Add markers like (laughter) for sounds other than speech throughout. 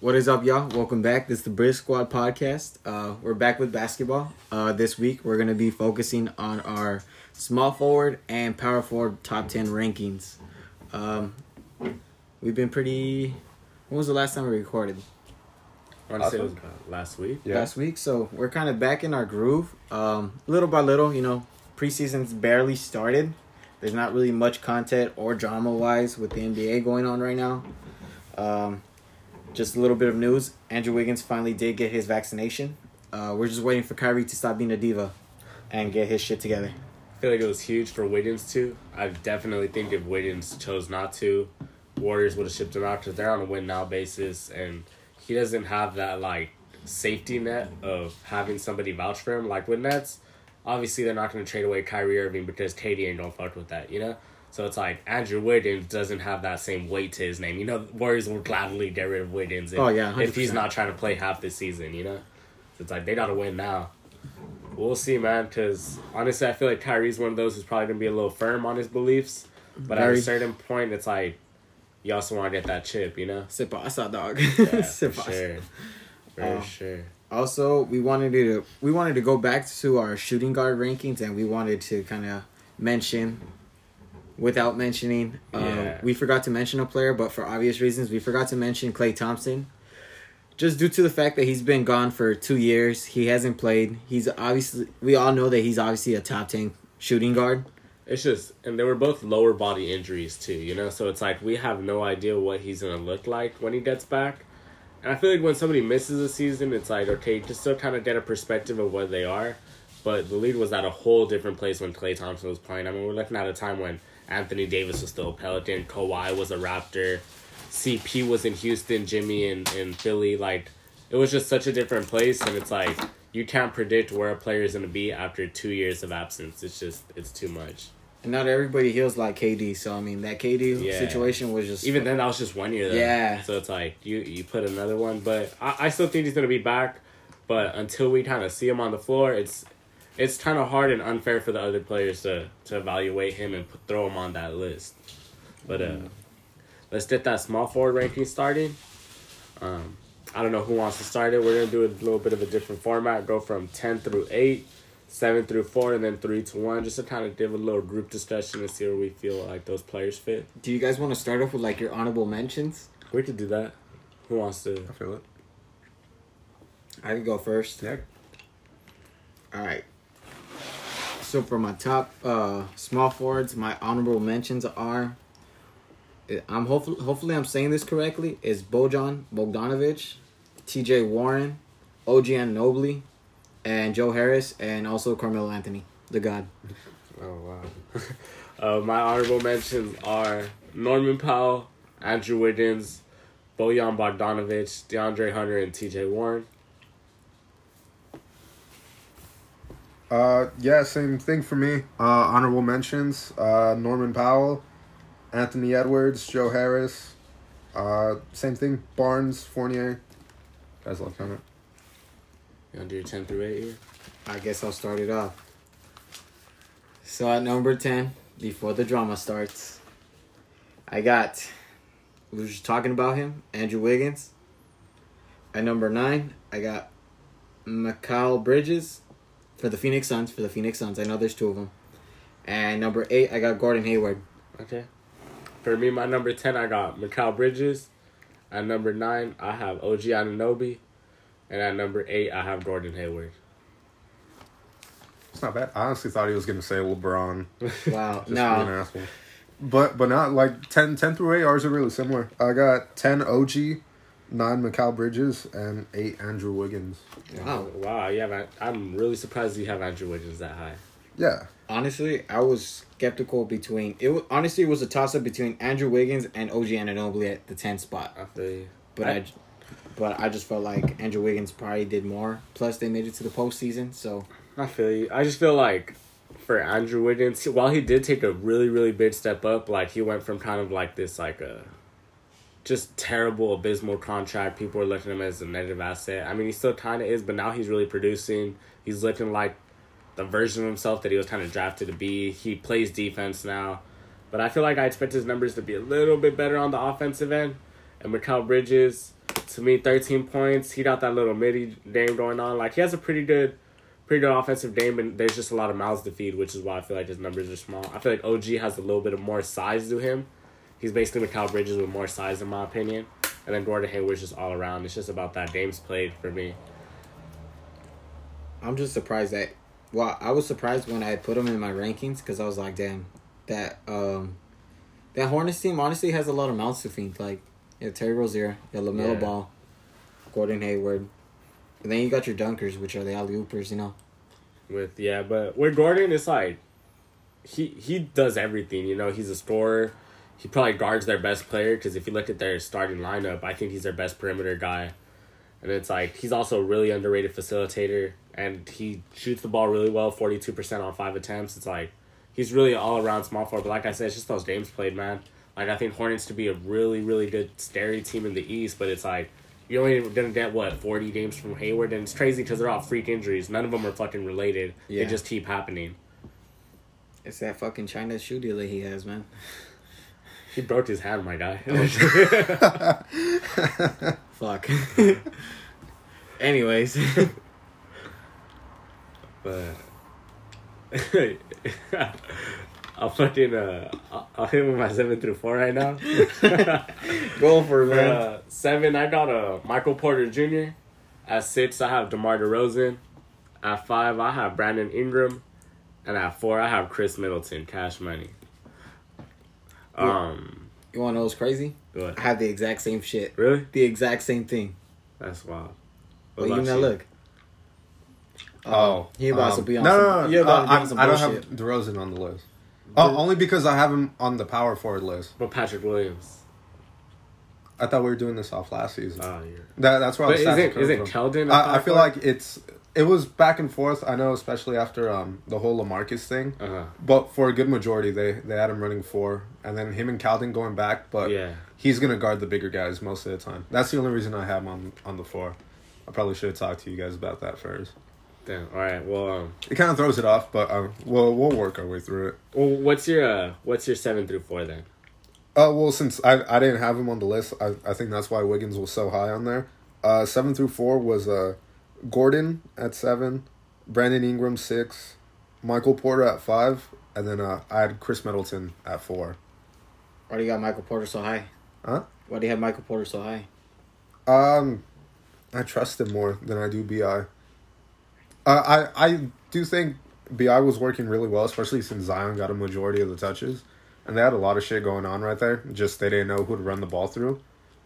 What is up, y'all? Welcome back. This is the Bridge Squad podcast. Uh, we're back with basketball. Uh, this week, we're going to be focusing on our small forward and power forward top 10 rankings. Um, we've been pretty. When was the last time we recorded? I want to say it was last week. Yeah. Last week. So we're kind of back in our groove. Um, little by little, you know, preseason's barely started. There's not really much content or drama wise with the NBA going on right now. Um, just a little bit of news. Andrew Wiggins finally did get his vaccination. Uh, we're just waiting for Kyrie to stop being a diva and get his shit together. I feel like it was huge for Wiggins too. I definitely think if Wiggins chose not to, Warriors would have shipped him out because they're on a win now basis, and he doesn't have that like safety net of having somebody vouch for him. Like with Nets, obviously they're not going to trade away Kyrie Irving because KD ain't gonna fuck with that, you know. So it's like Andrew Wiggins doesn't have that same weight to his name. You know, Warriors will gladly get rid of Wiggins if, Oh, yeah, if he's not trying to play half the season. You know, so it's like they gotta win now. We'll see, man. Because honestly, I feel like Kyrie's one of those who's probably gonna be a little firm on his beliefs, but at a certain point, it's like you also want to get that chip, you know? Se pasa, dog. Yeah, Se (laughs) for pasa. sure, for Uh, sure. Also, we wanted to we wanted to go back to our shooting guard rankings, and we wanted to kind of mention, without mentioning, uh, Yeah. we forgot to mention a player, but for obvious reasons, we forgot to mention Klay Thompson. Just due to the fact that he's been gone for two years, he hasn't played. He's obviously we all know that he's obviously a top ten shooting guard. It's just, and they were both lower body injuries too, you know. So it's like we have no idea what he's gonna look like when he gets back. And I feel like when somebody misses a season, it's like okay, just to kind of get a perspective of what they are. But the league was at a whole different place when Klay Thompson was playing. I mean, we're looking at a time when Anthony Davis was still a Pelican, Kawhi was a Raptor, CP was in Houston, Jimmy in, in Philly. Like, it was just such a different place, and it's like you can't predict where a player is going to be after two years of absence. It's just, it's too much. And not everybody heals like KD, so I mean that KD Yeah. situation was just Even then, that was just one year. Though. Yeah. So it's like you you put another one, but I, I still think he's gonna be back. But until we kind of see him on the floor, it's it's kind of hard and unfair for the other players to to evaluate him and put, throw him on that list. But uh, let's get that small forward ranking started. Um, I don't know who wants to start it. We're gonna do a little bit of a different format. Go from ten through eight. Seven through four, and then three to one, just to kind of give a little group discussion and see where we feel like those players fit. Do you guys want to start off with like your honorable mentions? We could do that. Who wants to? I feel it. I can go first. Yeah. All right. So for my top uh small forwards, my honorable mentions are. I'm hopefully hopefully I'm saying this correctly. Is Bojan Bogdanovic, T.J. Warren, OG Anunoby, and Joe Harris, and also Carmelo Anthony, the God. (laughs) Oh wow. (laughs) uh, my honorable mentions are Norman Powell, Andrew Wiggins, Bojan Bogdanovic, DeAndre Hunter, and T.J. Warren. Uh, yeah, same thing for me. Uh, honorable mentions: uh, Norman Powell, Anthony Edwards, Joe Harris. Uh, same thing: Barnes, Fournier. Guys love comment. You want to do your ten through eight here? I guess I'll start it off. So at number 10, before the drama starts, I got, we were just talking about him, Andrew Wiggins. At number 9, I got Mikal Bridges for the Phoenix Suns, for the Phoenix Suns. I know there's two of them. And number 8, I got Gordon Hayward. Okay. For me, my number ten, I got Mikal Bridges. At number nine, I have OG Anunoby, and at number eight, I have Gordon Hayward. It's not bad. I honestly thought he was gonna say LeBron. (laughs) Wow. Just an no. asshole. But but not like 10, 10 through eight. Ours are really similar. I got ten OG, nine Mikal Bridges, and eight Andrew Wiggins. Wow. Oh, wow, you have. I'm really surprised you have Andrew Wiggins that high. Yeah, Honestly, I was skeptical between it. wa- Honestly, it was a toss up between Andrew Wiggins and OG Anunoby at the 10 spot. I feel you. But I- I, but I just felt like Andrew Wiggins probably did more. Plus, they made it to the postseason, so I feel you. I just feel like for Andrew Wiggins, while he did take a really, really big step up, like he went from kind of like this, like a just terrible, abysmal contract. People are looking at him as a negative asset. I mean, he still kind of is, but now he's really producing. He's looking like the version of himself that he was kind of drafted to be. He plays defense now. But I feel like I expect his numbers to be a little bit better on the offensive end. And Mikal Bridges, to me, 13 points. He got that little midi game going on. Like he has a pretty good, pretty good offensive game, and there's just a lot of mouths to feed, which is why I feel like his numbers are small. I feel like OG has a little bit of more size to him. He's basically Mikal Bridges with more size, in my opinion. And then Gordon Hayward's just all around. It's just about that games played for me. I'm just surprised that. Well, I was surprised when I put him in my rankings because I was like, damn, that um, that Hornets team honestly has a lot of mouths to feed. Like, you have Terry Rozier, you have LaMelo Yeah. Ball, Gordon Hayward, and then you got your dunkers, which are the alley oopers. You know, With yeah, but with Gordon, it's like he he does everything. You know, he's a scorer. He probably guards their best player because if you look at their starting lineup, I think he's their best perimeter guy. And it's like he's also a really underrated facilitator, and he shoots the ball really well, forty two percent on five attempts. It's like he's really all around small forward. But like I said, it's just those games played, man. Like I think Hornets to be a really really good scary team in the East, but it's like you're only gonna get what forty games from Hayward, and it's crazy because they're all freak injuries. None of them are fucking related. Yeah. They just keep happening. it's that fucking China shoe dealer he has, man. (laughs) He broke his hand, my guy. (laughs) Fuck. (laughs) Anyways, (laughs) but I'll fucking uh, I'll, I'll hit with my seven through four right now. go for it, man. uh, seven, I got a Michael Porter Jr. At six, I have DeMar DeRozan. At five, I have Brandon Ingram, and at four, I have Khris Middleton. Cash money. Um, You want to know what's crazy? what? I have the exact same shit. Really? The exact same thing. That's wild. But What you about now look. Oh, he about to um, be on no, some- no, no. he about to be Uh, on some I, I don't have DeRozan on the list. Oh, only because I have him on the power forward list. But Patrick Williams. I thought we were doing this off last season. Oh, you're. that, that's where But I was isn't isn't Keldon? a I, I power feel forward? like it's it was back and forth. I know, especially after um the whole Lamarcus thing. Uh-huh. But for a good majority, they they had him running four, and then him and Keldon going back. But Yeah. he's gonna guard the bigger guys most of the time. That's the only reason I have him on on the four. I probably should have talked to you guys about that first. Damn. All right. Well, um, It kind of throws it off, but uh, we'll we'll work our way through it. well, what's your uh, what's your seven through four then? Uh, well, since I, I didn't have him on the list, I, I think that's why Wiggins was so high on there. Uh, seven through four was uh, Gordon at seven, Brandon Ingram six, Michael Porter at five, and then uh, I had Khris Middleton at four. Why do you got Michael Porter so high? Huh? Why do you have Michael Porter so high? Um, I trust him more than I do BI. Uh, I I do think BI was working really well, especially since Zion got a majority of the touches, and they had a lot of shit going on right there. Just they didn't know who to run the ball through.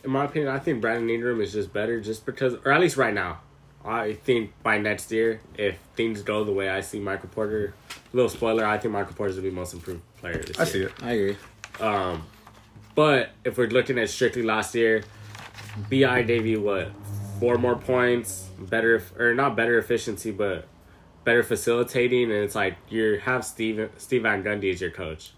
In my opinion, I think Brandon Ingram is just better, just because, or at least right now. I think by next year, if things go the way I see Michael Porter, little spoiler, I think Michael Porter's gonna be most improved player this I year. see it. I agree. Um, but if we're looking at strictly last year, BI gave you what four more points, better or not better efficiency, but better facilitating, and it's like you have Steve Steve Van Gundy as your coach,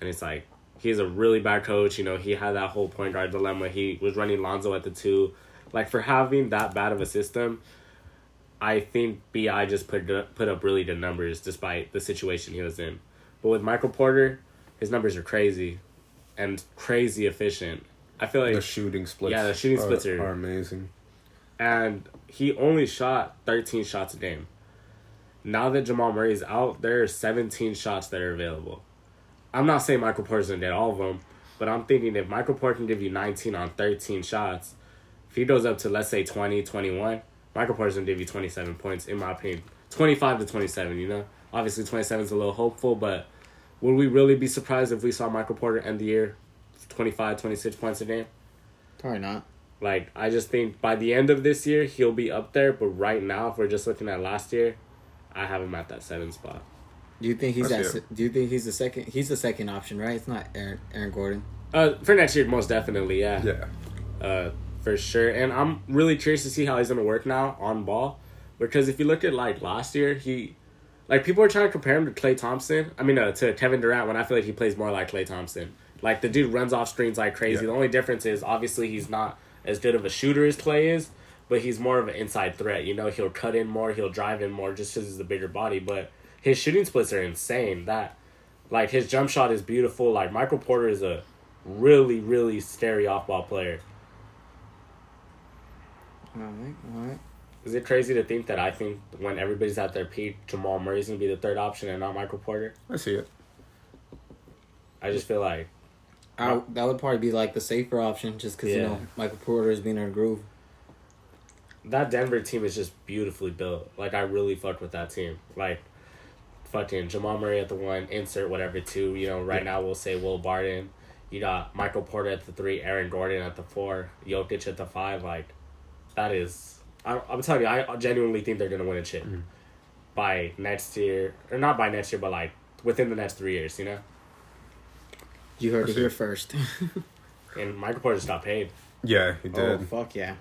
and it's like he's a really bad coach. You know, he had that whole point guard dilemma. He was running Lonzo at the two, like for having that bad of a system. I think BI just put put up really good numbers despite the situation he was in. But with Michael Porter, his numbers are crazy, and crazy efficient. I feel like The shooting splits. Yeah, the shooting are- splits are- are amazing. and he only shot 13 shots a game. Now that Jamal Murray's out, there are 17 shots that are available. I'm not saying Michael Porter's gonna get all of them, but I'm thinking if Michael Porter can give you 19 on 13 shots, if he goes up to let's say 20, 21, Michael Porter's gonna give you 27 points in my opinion. 25 to 27, you know? Obviously 27 is a little hopeful, but would we really be surprised if we saw Michael Porter end the year 25, 26 points a game? Probably not. Like I just think by the end of this year he'll be up there, but right now if we're just looking at last year, I have him at that seven spot. Do you think he's I that? see Do you think he's the second? He's the second option, right? It's not Aaron, Aaron Gordon. Uh, for next year, most definitely, yeah, Yeah. uh, for sure. And I'm really curious to see how he's gonna work now on ball, because if you look at like last year, he, like people are trying to compare him to Klay Thompson. I mean, uh, to Kevin Durant when I feel like he plays more like Klay Thompson. Like the dude runs off screens like crazy. Yeah. The only difference is obviously he's not as good of a shooter as Klay is, but he's more of an inside threat. You know, he'll cut in more, he'll drive in more, just because he's a bigger body. But his shooting splits are insane. That, like, his jump shot is beautiful. Like Michael Porter is a really, really scary off ball player. All right, all right. Is it crazy to think that I think when everybody's at their peak, Jamal Murray's gonna be the third option and not Michael Porter? I see it. I just feel like I, that would probably be like the safer option, just because you know Michael Porter is being in a groove. that Denver team is just beautifully built. Like I really fucked with that team. Like fucking Jamal Murray at the one, insert whatever two. You know, right Yeah. now we'll say Will Barton. You got Michael Porter at the three, Aaron Gordon at the four, Jokic at the five. Like that is, I'm, I'm telling you, I genuinely think they're gonna win a chip mm. by next year, or not by next year, but like within the next three years. You know, You heard it here first. (laughs) and Michael Porter just got paid Yeah, he oh did. fuck yeah!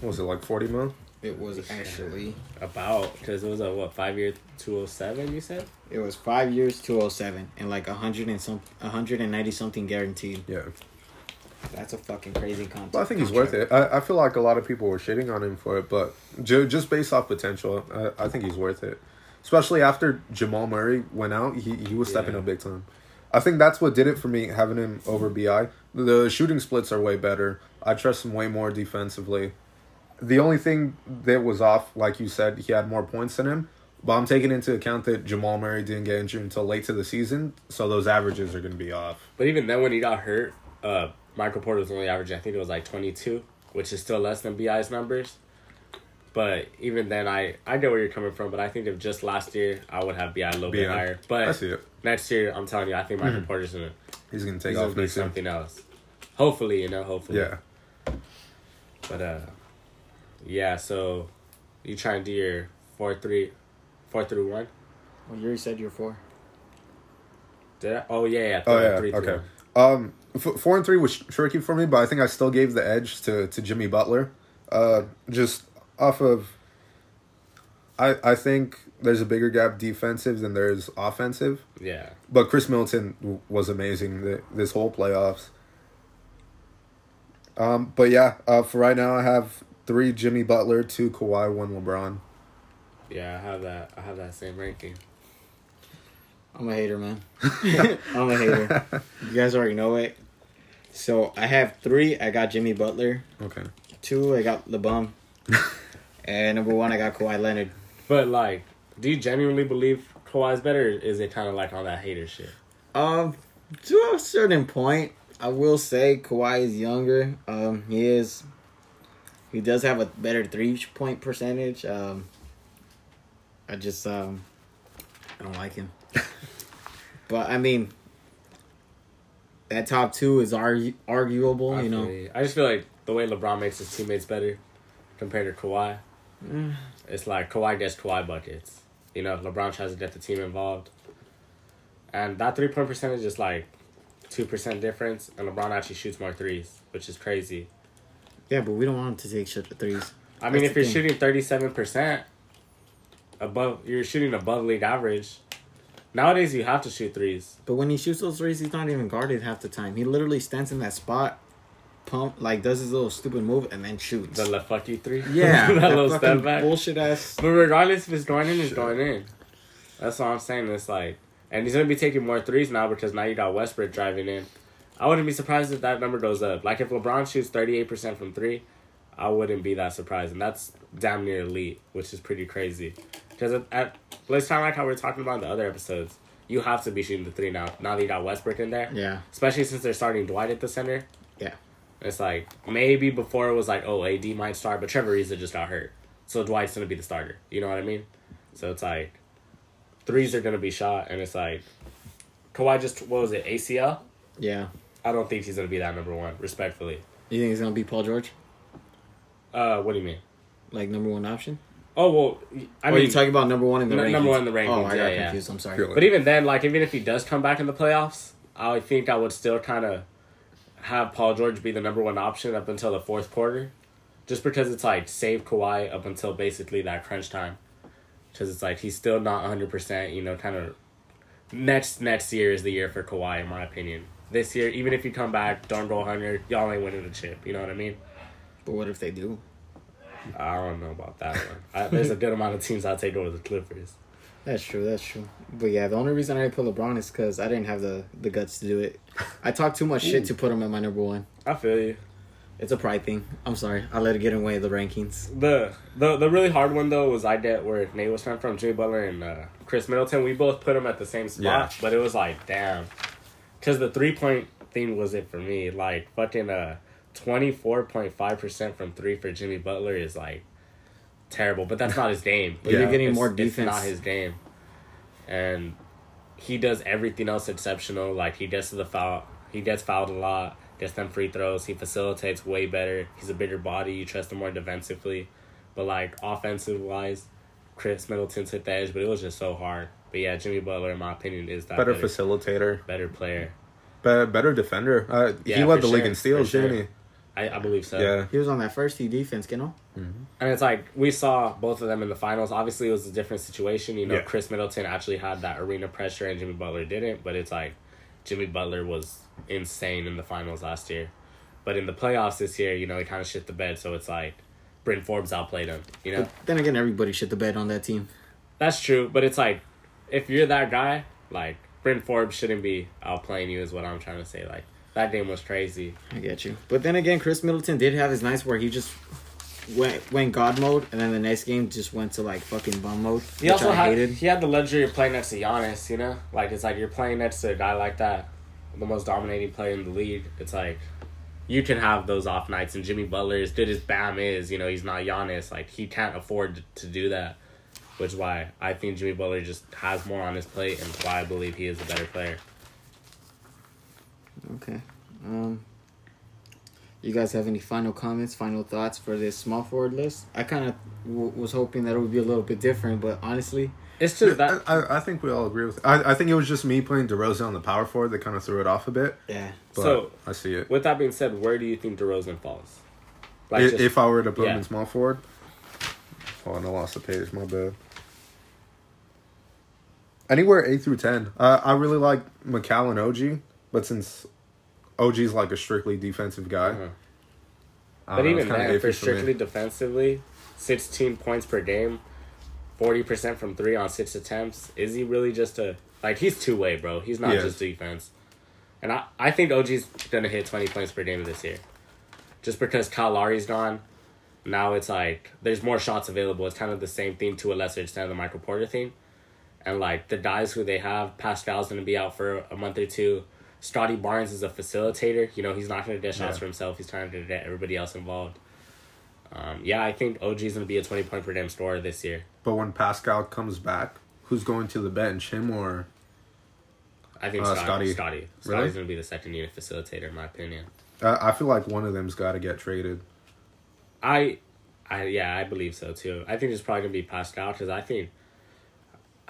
What was it like forty mil? It was actually about because it was a what five year two oh seven. You said. it was five years, two oh seven, and like a hundred and some, a hundred and ninety something guaranteed. Yeah, That's a fucking crazy contract. but I think he's worth it. I, I feel like a lot of people were shitting on him for it, but ju- just based off potential, I, I think he's worth it. Especially after Jamal Murray went out, he he was stepping Yeah. up big time. I think that's what did it for me having him over BI. The shooting splits are way better. I trust him way more defensively. The only thing that was off, like you said, he had more points than him. But I'm taking into account that Jamal Murray didn't get injured until late to the season, so those averages are going to be off. But even then, when he got hurt, uh, Michael Porter was only averaging, I think it was like 22, which is still less than BI's numbers. But even then, I, I get where you're coming from, but I think if just last year, I would have BI a little bit BI. higher. I But see it. next year, I'm telling you, I think Michael Porter's going to He's going to take he's gonna off be next year. something else. Hopefully, you know, hopefully. Yeah. But, uh, yeah, so you try and do your 4 3, 4 through 1? Well, you already said you're four. Did I? Oh, yeah, yeah. Oh yeah. three, three, okay. one. Um, f- four and three was tricky for me, but I think I still gave the edge to to Jimmy Butler. Uh, just off of. I I think there's a bigger gap defensive than there is offensive, Yeah. but Khris Middleton w- was amazing th- this whole playoffs. Um, but yeah, uh, for right now I have three Jimmy Butler, two Kawhi, one LeBron. Yeah, I have that. I have that same ranking. I'm a hater, man. (laughs) I'm a hater. You guys already know it. So I have three. I got Jimmy Butler. Okay. Two, I got LeBum. (laughs) and number one, I got Kawhi Leonard. But like, do you genuinely believe Kawhi's better? Or is it kind of like all that hater shit? Um, to a certain point, I will say Kawhi is younger. Um, he is. He does have a better three point percentage. Um, I just um, I don't like him. (laughs) but I mean, that top two is argu- arguable. I you know, you. I just feel like the way LeBron makes his teammates better compared to Kawhi, Mm. it's like Kawhi gets Kawhi buckets. You know, LeBron tries to get the team involved, and that three point percentage is like two percent difference, and LeBron actually shoots more threes, which is crazy. yeah, but we don't want him to take shit threes. I mean, That's if you're thing. shooting thirty seven percent above, you're shooting above league average. Nowadays, you have to shoot threes. But when he shoots those threes, he's not even guarded half the time. He literally stands in that spot, pump like does his little stupid move, and then shoots. The left fuck three. Yeah, (laughs) that, little step back. bullshit ass. But regardless if it's going in, it's going in. That's all I'm saying. It's like, and he's gonna be taking more threes now because now you got Westbrook driving in. I wouldn't be surprised if that number goes up. Like if LeBron shoots 38 percent from three, I wouldn't be that surprised, and that's damn near elite, which is pretty crazy. Because at, at let's kind of like how we were talking about in the other episodes, you have to be shooting the three now. Now that you got Westbrook in there, Yeah, especially since they're starting Dwight at the center. Yeah. It's like maybe before it was like, oh, AD might start, but Trevor Ariza just got hurt, so Dwight's gonna be the starter. You know what I mean? So it's like threes are gonna be shot, and it's like Kawhi just what was it ACL? yeah. I don't think he's gonna be that number one. Respectfully, You think he's gonna be Paul George, uh, what do you mean? like number one option? Oh well, I oh, I mean, you talking about number one in the N- rankings? number one in the oh, rankings. Oh, rankings, I got yeah, yeah. confused. I'm sorry. Purely. But even then, like even if he does come back in the playoffs, I think I would still kind of have Paul George be the number one option up until the fourth quarter, just because it's like save Kawhi up until basically that crunch time, because it's like he's still not hundred percent. You know, kind of next next year is the year for Kawhi, in my opinion. This year, even if you come back, don't go hundred, y'all ain't winning the chip. You know what I mean? But what if they do? I don't know about that one. I, there's a good amount of teams I'll take over the Clippers. That's true. That's true. But yeah, the only reason I didn't put LeBron is because I didn't have the the guts to do it. I talked too much shit to put him at my number one. I feel you. It's a pride thing. I'm sorry. I let it get in the way of the rankings. The the the really hard one though was I get where Nate was from, from Jimmy Butler and uh, Khris Middleton. We both put them at the same spot, Yeah. but it was like damn, because the three point thing was it for me. Like fucking uh twenty four point five percent from three for Jimmy Butler is like terrible, but that's not his game. But you're Yeah. getting It's- more It's not his game, and he does everything else exceptional. Like he gets to the foul, he gets fouled a lot, gets them free throws. He facilitates way better. He's a bigger body. You trust him more defensively, but like offensive wise, Khris Middleton took the edge, but it was just so hard. But yeah, Jimmy Butler, in my opinion, is that Better better, facilitator, better player. better, better defender. Uh, Yeah, he led the league in steals, sure. didn't I, I believe so. Yeah. He was on that first team defense, you know? Mm-hmm. And it's like we saw both of them in the finals. Obviously, it was a different situation. You know, Yeah. Khris Middleton actually had that arena pressure, and Jimmy Butler didn't. But it's like Jimmy Butler was insane in the finals last year, but in the playoffs this year, you know, he kind of shit the bed. So it's like Bryn Forbes outplayed him. You know, But then again, everybody shit the bed on that team. that's true. But it's like if you're that guy, like Bryn Forbes shouldn't be outplaying you. Is what I'm trying to say. Like that game was crazy. I get you. But then again, Khris Middleton did have his nights where he just went went God mode, and then the next game just went to like fucking bum mode. He also I had hated. he had the luxury of playing next to Giannis, you know? Like it's like you're playing next to a guy like that, the most dominating player in the league. It's like you can have those off nights and Jimmy Butler, as good as Bam is, you know, he's not Giannis. Like he can't afford to do that. Which is why I think Jimmy Butler just has more on his plate and why I believe he is a better player. Okay. Um. You guys have any final comments, final thoughts for this small forward list? I kind of w- was hoping that it would be a little bit different, but honestly, It's just that I, I, I think we all agree with. I, I think it was just me playing DeRozan on the power forward that kind of threw it off a bit. yeah. But So- I see it. with that being said, where do you think DeRozan falls? I- just- if I were to put yeah. him in small forward, oh, and I lost the page. My bad. Anywhere eight through ten. Uh, I really like Mikal and OG, but since OG's like a strictly defensive guy, Uh-huh. But know, even kinda then, iffy for strictly defensively, 16 points per game, 40% from three on six attempts. Is he really just a. Like, he's two way, bro. He's not He just defense. And I, I think OG's going to hit 20 points per game this year. Just because Kyle Lowry's gone, now it's like there's more shots available. It's kind of the same thing to a lesser extent of the Michael Porter thing. And, like, the guys who they have, Pascal's going to be out for a month or two. Scottie Barnes is a facilitator. You know, he's not going to get shots for himself. He's trying to get everybody else involved. Um, yeah, I think OG's going to be a 20 point per game scorer this year. But when Pascal comes back, who's going to the bench? Him or I think Uh, Scottie. Scottie. Scottie. Really? Scottie's going to be the second unit facilitator, in my opinion. uh, I feel like one of them's got to get traded. I, I yeah, I believe so too. I think it's probably going to be Pascal because I think,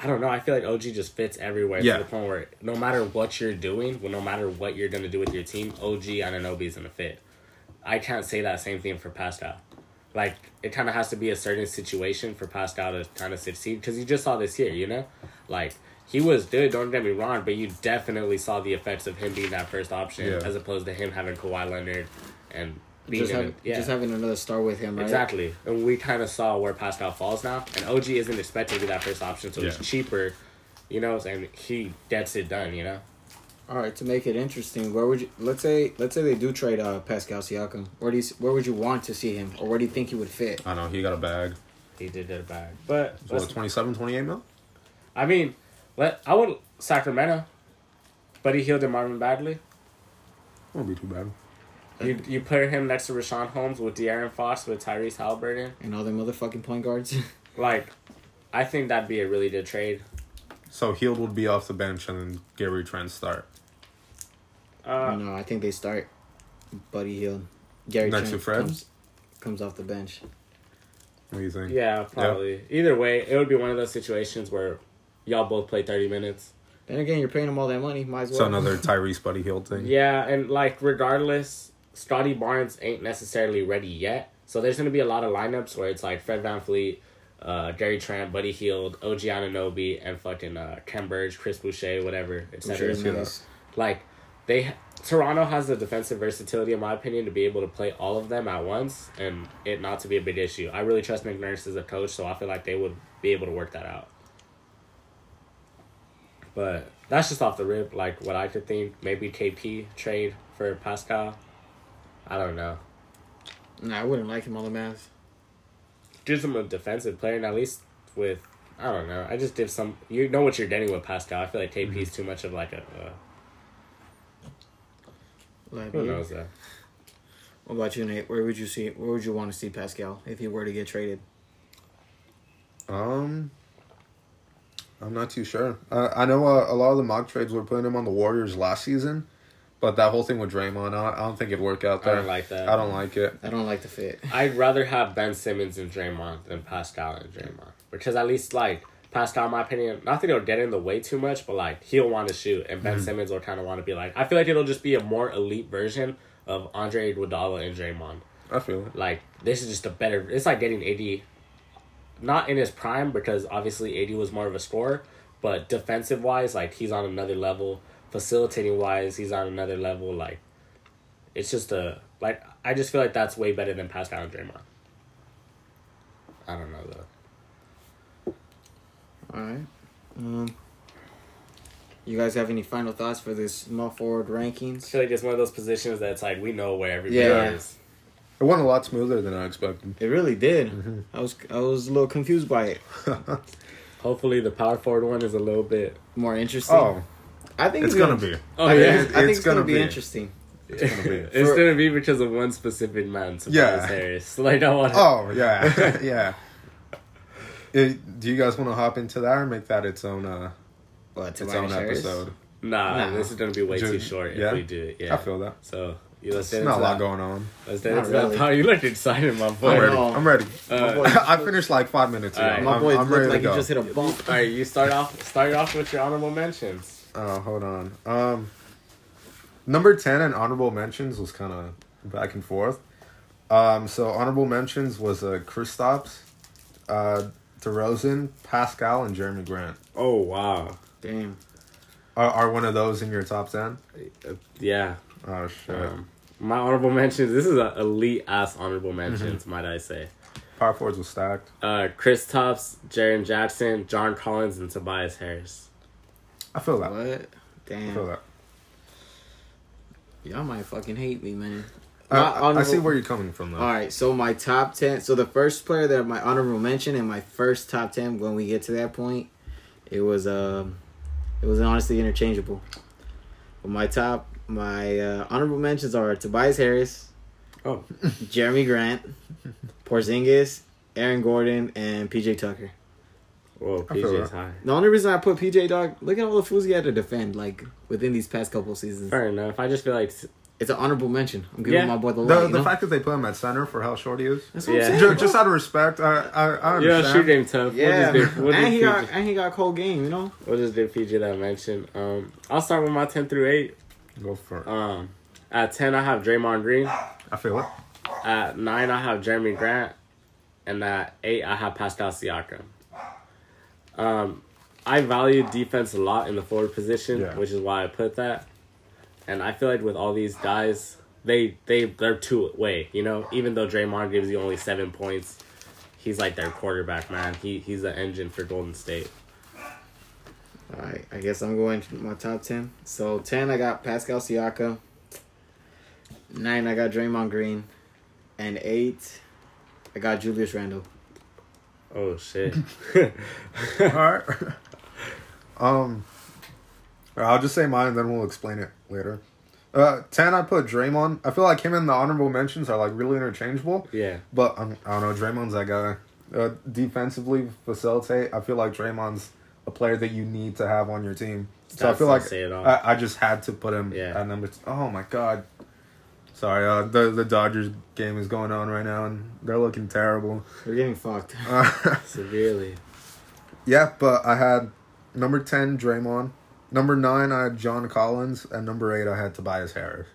I don't know, I feel like OG just fits everywhere Yeah. to the point where no matter what you're doing, well, no matter what you're going to do with your team, OG Anunoby is going to fit. I can't say that same thing for Pascal. Like, it kind of has to be a certain situation for Pascal to kind of succeed because you just saw this year, you know? Like, he was good, don't get me wrong, but you definitely saw the effects of him being that first option Yeah. as opposed to him having Kawhi Leonard and Just, in have, a- yeah. just having another star with him, right? Exactly. And we kind of saw where Pascal falls now. And OG isn't expected to be that first option, so Yeah. it's cheaper, you know, and he gets it done, you know? All right, to make it interesting, where would you let's say let's say they do trade uh, Pascal Siakam? Where do you, where would you want to see him, or where do you think he would fit? I know he got a bag. He did get a bag, But, So what, 27, 28 mil? I mean, let I would Sacramento, but he Hield in Marvin Bagley. Won't be too bad. You you put him next to Richaun Holmes with De'Aaron Fox with Tyrese Haliburton. And all them motherfucking point guards. (laughs) Like, I think that'd be a really good trade. So Hield would be off the bench and then Gary Trent start. Uh, no, I think they start Buddy Hield. Gary Next Trent to Fred? comes, comes off the bench. What do you think? yeah, probably. Either way, it would be one of those situations where y'all both play thirty minutes. Then again, you're paying them all that money. Might as well. So another (laughs) Tyrese Buddy Hield thing. Yeah, and like regardless, Scottie Barnes ain't necessarily ready yet. So there's gonna be a lot of lineups where it's like Fred VanVleet, uh, Gary Trent, Buddy Hield, OG Anunoby, and fucking uh, Khem Birch, Chris Boucher, whatever, etc. sure nice. Like they Toronto has the defensive versatility, in my opinion, to be able to play all of them at once and it not to be a big issue. I really trust Nick Nurse as a coach, so I feel like they would be able to work that out. But that's just off the rip, like what I could think. Maybe KP trade for Pascal. I don't know. Nah, I wouldn't like him on the Mavs. Gives him a defensive player, and at least with I don't know. I just did some. You know what you're getting with Pascal. I feel like KP is too much of like a. Uh, Like, who you- knows that? What about you, Nate? Where would you see? Where would you want to see Pascal if he were to get traded? Um, I'm not too sure. Uh, I know uh, a lot of the mock trades were putting him on the Warriors last season, but that whole thing with Draymond, I, I don't think it'd work out there. I don't like that. I don't like it. I don't like the fit. I'd rather have Ben Simmons and Draymond than Pascal and Draymond because at least like Pascal, in my opinion, not that he'll get in the way too much, but like he'll want to shoot, and Ben mm-hmm. Simmons will kind of want to be like. I feel like it'll just be a more elite version of Andre Iguodala and Draymond. I feel it. Like this is just a better. It's like getting AD, not in his prime because obviously AD was more of a scorer, but defensive wise, like he's on another level. Facilitating wise, he's on another level. Like, it's just a like I just feel like that's way better than Pascal and Draymond. I don't know though. All right. Um, you guys have any final thoughts for this small forward I rankings? feel like it's one of those positions that's like we know where everybody Yeah. is. It went a lot smoother than I expected. It really did. I was I was a little confused by it. (laughs) Hopefully, the power forward one is a little bit. More interesting. Oh, I think it's gonna be. Oh I think, yeah, it's, I think It's it's gonna, gonna be, be. interesting. It's gonna be. (laughs) it's gonna be because of one specific man, Tobias Yeah. Harris. (laughs) Like I want. Oh yeah, (laughs) yeah. It- do you guys want to hop into that or make that its own uh What, its own Harris? episode? Nah, Nah. this is gonna be way too short yeah? if we do it. Yeah, I feel that. so. You let's There's not a lot that. going on. Let's get Not into really. that. Power. You look excited, my I'm boy. ready. I'm ready. Uh, I finished like five minutes ago. Alright. My I'm, boy I'm looked ready like to he just hit a bump. All right, you start off. Start off with your honorable mentions. Oh, hold on. Um, number ten and honorable mentions was kind of back and forth. Um, so honorable mentions was uh, Kristaps, uh, DeRozan, Pascal, and Jerami Grant. Oh wow. Damn. Are, are one of those in your top ten? Yeah. Oh shit! Um, my honorable mentions. This is a elite ass honorable mentions, might I say. Power forwards was stacked. Uh, Chris Tops, Jaren Jackson, John Collins, and Tobias Harris. I feel that. What? I Damn. feel that. Y'all might fucking hate me, man. I, My I, I see where you're coming from though. All right, so my top ten. So the first player that my honorable mention and my first top ten when we get to that point, it was um, it was honestly interchangeable. But my top, my uh, honorable mentions are Tobias Harris, Oh, (laughs) Jerami Grant, (laughs) Porzingis, Aaron Gordon, and PJ Tucker. Whoa, I feel PJ's high. The only reason I put PJ dog, look at all the fools he had to defend like within these past couple of seasons. Fair enough. I just feel like It's an honorable mention. I'm giving Yeah. my boy the The, light. you the fact that they put him at center for how short he is, That's what Yeah. I'm saying. just, just out of respect, I I, I yeah, understand. shoot game tough. Yeah, we'll do, we'll and he just got and he got cold game. You know. We'll just do PJ that I mentioned. Um, I'll start with my ten through eight. Go for it. Um, at ten I have Draymond Green. I feel it. At nine I have Jerami Grant, and at eight I have Pascal Siakam. Um, I value defense a lot in the forward position, Yeah. which is why I put that. And I feel like with all these guys, they they they're two way. You know, even though Draymond gives you only seven points, he's like their quarterback, man. He he's the engine for Golden State. All right, I guess I'm going to my top ten. So ten, I got Pascal Siakam. Nine, I got Draymond Green, and eight, I got Julius Randle. Oh shit. (laughs) All right. (laughs) um, I'll just say mine, then we'll explain it later. Uh, ten, I put Draymond. I feel like him and the honorable mentions are like really interchangeable. yeah. But um, I don't know. Draymond's that guy. Uh, defensively, facilitate. I feel like Draymond's a player that you need to have on your team. So I feel like say it all. I, I just had to put him Yeah. at number. T- oh my god. Sorry, uh, the the Dodgers game is going on right now, and they're looking terrible. They're getting fucked. (laughs) Uh, Severely. yeah, but I had number ten Draymond, number nine I had John Collins, and number eight I had Tobias Harris.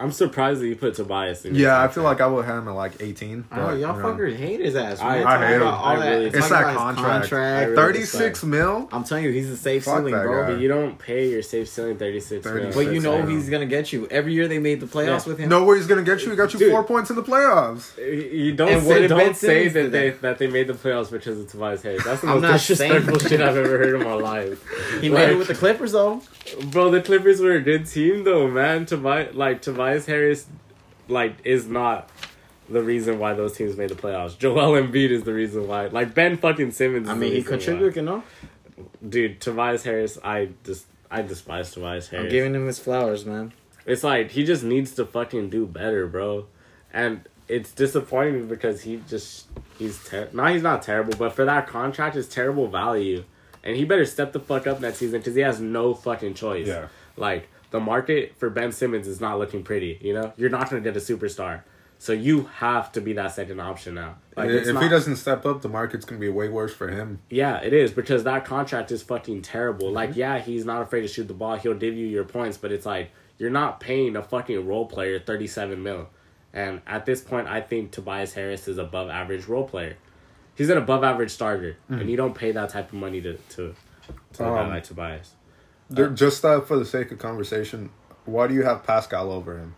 I'm surprised that you put Tobias in. your Yeah, I feel like I would have him at like eighteen. I know but, y'all you know. fuckers hate his ass. I- I hate him. all I really It's do. It's that contract. contract. Really- Thirty six mil. I'm telling you, he's a safe Fuck ceiling, bro. guy. But you don't pay your safe ceiling 36 mil. But you know he's gonna get you. Every year they made the playoffs Yeah. with him. Know where he's gonna get you? He got you Dude. four points in the playoffs. You don't And what say did don't say that do they that they made the playoffs because of Tobias Harris. That's the most disrespectful shit I've ever heard in my life. he made it with the Clippers though. Bro, the Clippers were a good team though, man. Tobias like Tobias Harris, like is not the reason why those teams made the playoffs. Joel Embiid is the reason why. Like Ben fucking Simmons. I is mean, the he contributed, you know. Dude, Tobias Harris, I just I despise Tobias Harris. I'm giving him his flowers, man. It's like he just needs to fucking do better, bro. And it's disappointing because he just he's ter- now he's not terrible, but for that contract, it's terrible value, and he better step the fuck up next season because he has no fucking choice. Yeah. Like the market for Ben Simmons is not looking pretty. You know, you're not gonna get a superstar, so you have to be that second option now. Like if it's he doesn't step up, the market's gonna be way worse for him. yeah, it is because that contract is fucking terrible. Like, mm-hmm. yeah, he's not afraid to shoot the ball. He'll give you your points, but it's like you're not paying a fucking role player thirty seven mil. And at this point, I think Tobias Harris is above average role player. He's an above average starter, and you don't pay that type of money to to, to a guy Um, like Tobias. There- Just uh, for the sake of conversation, why do you have Pascal over him?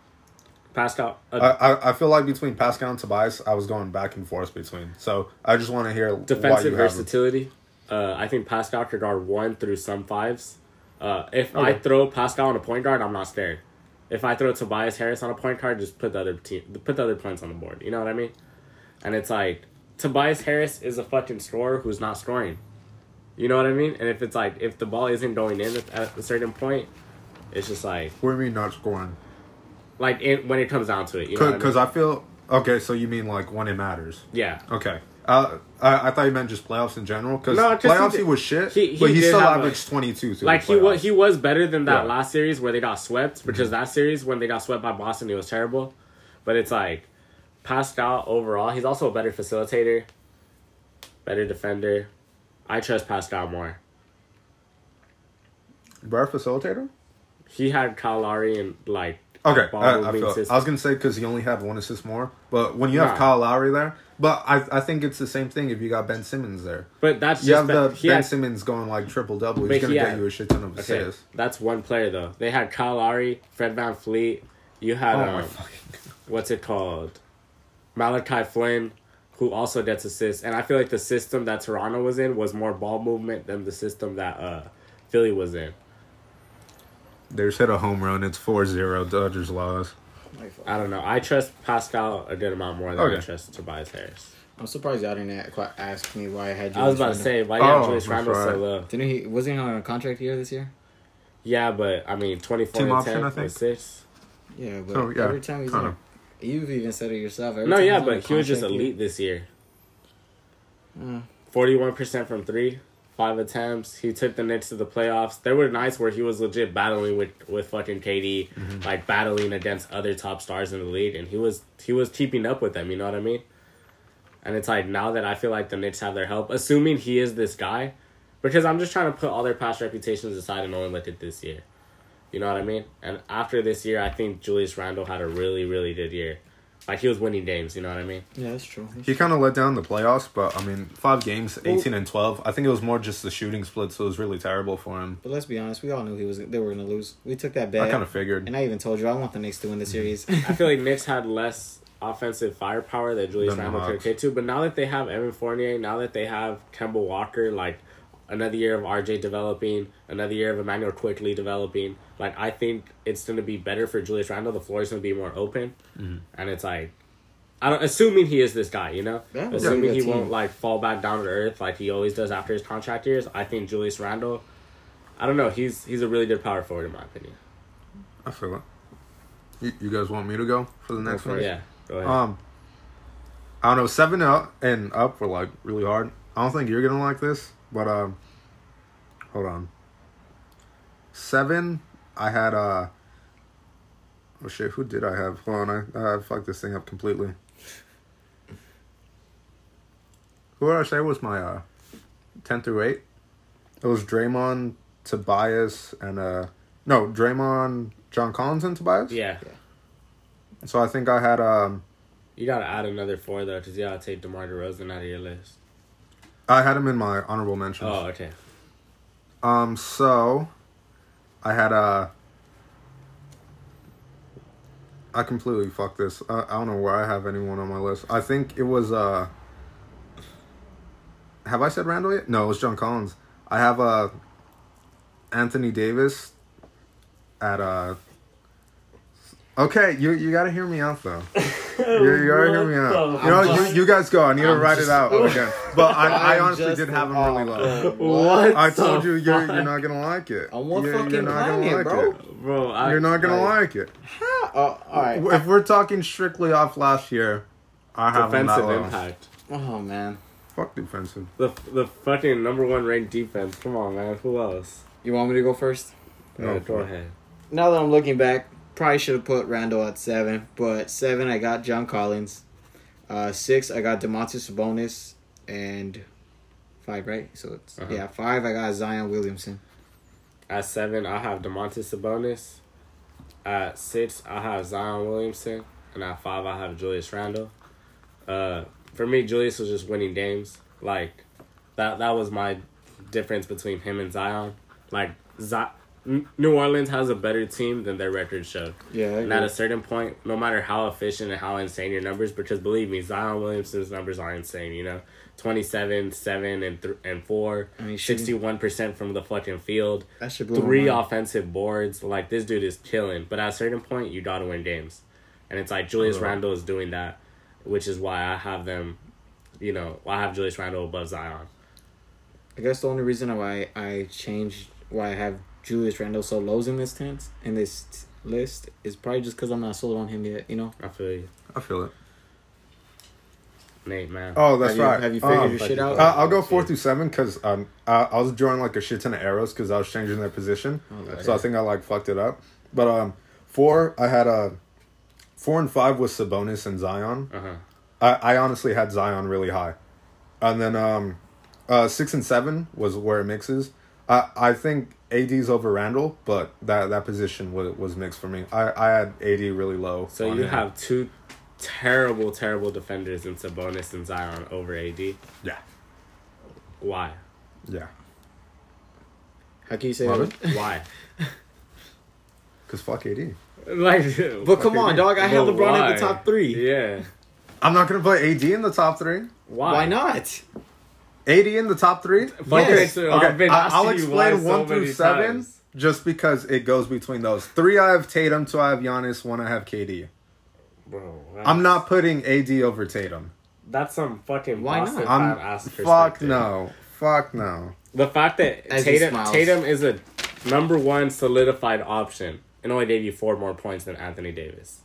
Pascal, uh, I, I I feel like between Pascal and Tobias, I was going back and forth between. So I just want to hear why defensive you have him. versatility. Uh, I think Pascal could guard one through some fives. Uh, if I throw Pascal on a point guard, I'm not scared. If I throw Tobias Harris on a point guard, just put the other team, put the other points on the board. You know what I mean? And it's like Tobias Harris is a fucking scorer who's not scoring. You know what I mean? And if it's like if the ball isn't going in at, a certain point, it's just like What do you mean not scoring? like it, when it comes down to it. You know what I Because mean? I feel okay. So you mean like when it matters? yeah. Okay. Uh, I, I thought you meant just playoffs in general. Because No, he playoffs he, did- was shit, he- he but he still averaged twenty two. like he was he was better than that Yeah. last series where they got swept because that series when they got swept by Boston it was terrible, but it's like Pascal overall he's also a better facilitator, better defender. I trust Pascal more. better facilitator. He had Kyle Lowry and like Okay, I, I, feel. I was gonna say because he only had one assist more, but when you have Nah. Kyle Lowry there, but I I think it's the same thing if you got Ben Simmons there. but that's You just have the Ben had- Simmons going like triple double. He's gonna he get had- you a shit ton of Okay, assists. that's one player though. They had Kyle Lowry, Fred VanVleet. You had Oh my um, what's it called? Malachi Flynn, who also gets assists. And I feel like the system that Toronto was in was more ball movement than the system that uh, Philly was in. They just hit a home run. It's 4-0. Dodgers lost. I don't know. I trust Pascal a good amount more than I trust Tobias Harris. I'm surprised y'all didn't quite ask me why I had. I was Julius about to say, why you have Oh, Julius that's Randle so low? Didn't he? Wasn't he on a contract year this year? Yeah, but I mean, 24 Team and option, 10 I think. six. Yeah, but Oh, yeah, every time he's kinda. on, you've even said it yourself. Every No, yeah, he's on a but he was just contract year- elite this year. Mm. 41% from three, five attempts. He took the Knicks to the playoffs. There were nights where he was legit battling with, with fucking KD, Mm-hmm. like battling against other top stars in the league, and he was he was keeping up with them. You know what I mean? And it's like now that I feel like the Knicks have their help, assuming he is this guy, because I'm just trying to put all their past reputations aside and only look at this year. You know what I mean? And after this year, I think Julius Randle had a really really good year. Like he was winning games. You know what I mean? Yeah, that's true. He kind of let down the playoffs, but I mean, five games, 18 and 12. I think it was more just the shooting split, so it was really terrible for him. But let's be honest, we all knew he was. They were gonna lose. We took that bet, I kind of figured. and I even told you I want the Knicks to win the series. (laughs) I feel like Knicks had less offensive firepower that Julius Randle could Hawks. get to. But now that they have Evan Fournier, now that they have Kemba Walker, like another year of RJ developing, another year of Immanuel Quickley developing, like I think it's gonna be better for Julius Randle. The floor is gonna be more open, Mm-hmm. and it's like. I don't, assuming he is this guy, you know, That was assuming he team. won't like fall back down to earth like he always does after his contract years. I think Julius Randle, I don't know, he's he's a really good power forward in my opinion. I feel it. You, you guys want me to go for the next for one? Yeah, go ahead. Um, I don't know. Seven up and up were like really hard. I don't think you're gonna like this, but um, hold on. Seven, I had uh. Oh shit! Who did I have? Hold on, I I fucked this thing up completely. Who did I say was my uh, ten through eight? It was Draymond, Tobias, and uh, no Draymond, John Collins, and Tobias. yeah, So I think I had um. you gotta add another four though, because you gotta take DeMar DeRozan out of your list. I had him in my honorable mentions. Oh, okay. Um, so I had uh I completely fucked this. I, I don't know where I have anyone on my list. I think it was uh Have I said Randle yet? No, it was John Collins. I have uh Anthony Davis at uh Okay, you you got to hear me out though. You're, you're hear me out. You know, just- you, you guys go. I need to I'm write just- it out again. (laughs) But I, I honestly did have him an- really low. What? I told you you're, you're not gonna like it. On what You're- fucking you're not gonna planet, like bro? it. bro. I, You're not gonna like, like it. Oh, all right. If we're talking strictly off last year, I have defensive low. impact. Oh man, Fuck defensive. The the fucking number one ranked defense. Come on, man. Who else? you want me to go first? No, Yeah, go ahead. Now that I'm looking back, probably should have put Randle at seven, but seven I got John Collins. Uh, six I got Domantas Sabonis, and five right. So it's Uh-huh. yeah five I got Zion Williamson. At seven, I have Domantas Sabonis. At six, I have Zion Williamson, and at five, I have Julius Randle. Uh, for me, Julius was just winning games. Like that. That was my difference between him and Zion. Like Z- N- New Orleans has a better team than their record showed. Yeah, And at a certain point, no matter how efficient and how insane your numbers, because believe me, Zion Williamson's numbers are insane. You know, twenty seven, seven, and th- and four, I mean, sixty one percent from the fucking field, that should blow three offensive boards. Like this dude is killing. But at a certain point, you gotta win games, and it's like Julius Uh-huh. Randle is doing that, which is why I have them. You know, I have Julius Randle above Zion. I guess the only reason why I changed why I have Julius Randle so low in this tense in this t- list is probably just because I'm not sold on him yet. You know. I feel you, I feel it. Nate. Man, Oh, that's have you, right. Have you figured Um, your shit you- out? Uh, I'll go four through seven because um, I, I was drawing like a shit ton of arrows because I was changing their position. Okay. So I think I like fucked it up. But um, four, I had a four and five was Sabonis and Zion. uh huh. I, I honestly had Zion really high, and then um, uh, six and seven was where it mixes. I I think AD's over Randle, but that that position was was mixed for me. I I had AD really low. So you him. have two terrible, terrible defenders in Sabonis and Zion over AD. yeah Why? yeah How can you say Love that? Why? (laughs) because fuck AD. like, (laughs) But come on, dog. I have LeBron why? at the top three. Yeah. I'm not gonna put AD in the top three. Why? Why not? AD in the top three. Fuck Yes. it, I've Okay, been I- I'll asking you why explain so one through seven times. just because it goes between those. Three I have Tatum, two I have Giannis, one I have KD. Bro, I'm not putting AD over Tatum. That's some fucking Why Boston not? I'm fan fuck no, fuck no. The fact that As Tatum. Tatum is a number one solidified option and only gave you four more points than Anthony Davis.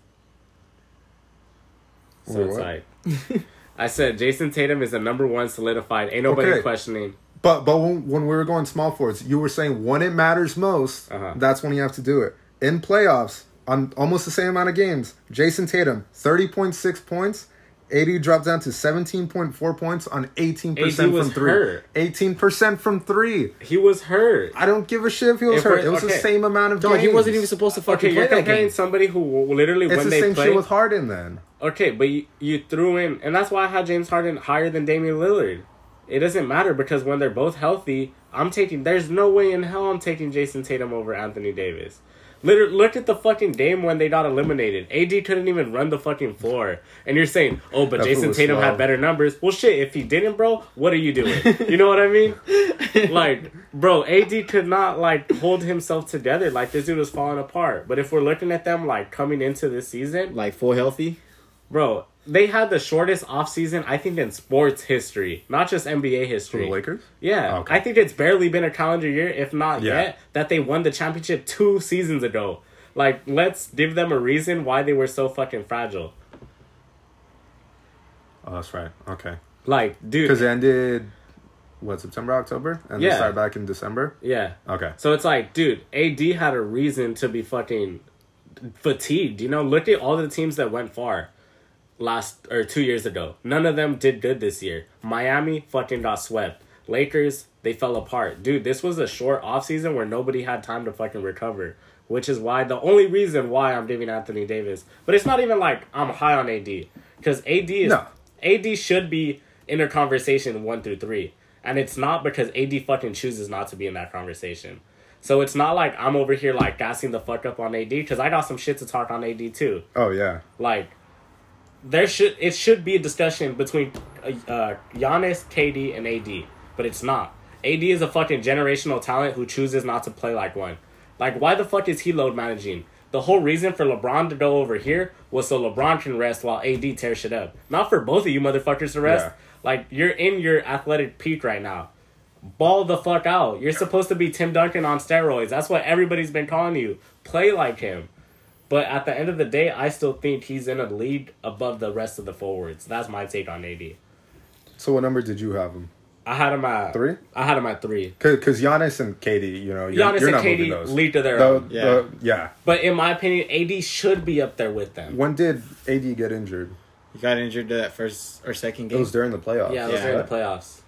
So Wait, it's like (laughs) I said, Jayson Tatum is a number one solidified. Ain't nobody Okay. questioning. But but when, when we were going small forwards, you were saying when it matters most, Uh-huh. that's when you have to do it. In playoffs, on almost the same amount of games, Jayson Tatum, 30.6 points. AD dropped down to 17.4 points on 18% AD was from three. hurt. 18% from three. He was hurt. I don't give a shit if he was If hurt. It was the same amount of Dog, games. he wasn't even supposed to fucking Okay, you're that comparing game. somebody who literally It's when the they same play. shit with Harden then. Okay, but you, you threw in, and that's why I had James Harden higher than Damian Lillard. It doesn't matter because when they're both healthy, I'm taking. There's no way in hell I'm taking Jayson Tatum over Anthony Davis. Literally, look at the fucking game when they got eliminated. AD couldn't even run the fucking floor, and you're saying, "Oh, but That Jayson Tatum slow. had better numbers." Well, shit. If he didn't, bro, what are you doing? You know what I mean? (laughs) like, bro, AD could not like hold himself together. Like this dude was falling apart. But if we're looking at them like coming into this season, Like full healthy. Bro, they had the shortest offseason, I think, in sports history, not just NBA For history. the Lakers? Yeah, Okay. I think it's barely been a calendar year, if not Yeah. yet, that they won the championship two seasons ago. Like, let's give them a reason why they were so fucking fragile. Oh, that's right. Okay. Like, dude. Because it ended, what, September, October? And Yeah. they started back in December? yeah. Okay. So it's like, dude, AD had a reason to be fucking fatigued. You know, look at all the teams that went far last or two years ago. None of them did good this year. Miami fucking got swept. Lakers, they fell apart. Dude, this was a short offseason where nobody had time to fucking recover. Which is why the only reason why I'm giving Anthony Davis. But it's not even like I'm high on AD. Because AD is No. AD should be in a conversation one through three. And it's not because AD fucking chooses not to be in that conversation. So it's not like I'm over here like gassing the fuck up on AD because I got some shit to talk on AD too. Oh, yeah. Like there should it should be a discussion between uh, uh, Giannis, KD, and AD, but it's not. AD is a fucking generational talent who chooses not to play like one. Like why the fuck is he load managing? The whole reason for LeBron to go over here was so LeBron can rest while AD tears shit up. Not for both of you motherfuckers to rest. Yeah. Like you're in your athletic peak right now. Ball the fuck out. You're supposed to be Tim Duncan on steroids. That's what everybody's been calling you. Play like him. But at the end of the day, I still think he's in a league above the rest of the forwards. That's my take on AD. So what number did you have him? I had him at Three? I had him at three. Because Cause Giannis and KD, you know, you're, Giannis you're and not moving KD those. lead to their The- own. Yeah. the- yeah. But in my opinion, AD should be up there with them. When did AD get injured? He got injured that first or second game. It was during the playoffs. Yeah, those Yeah. are in the playoffs.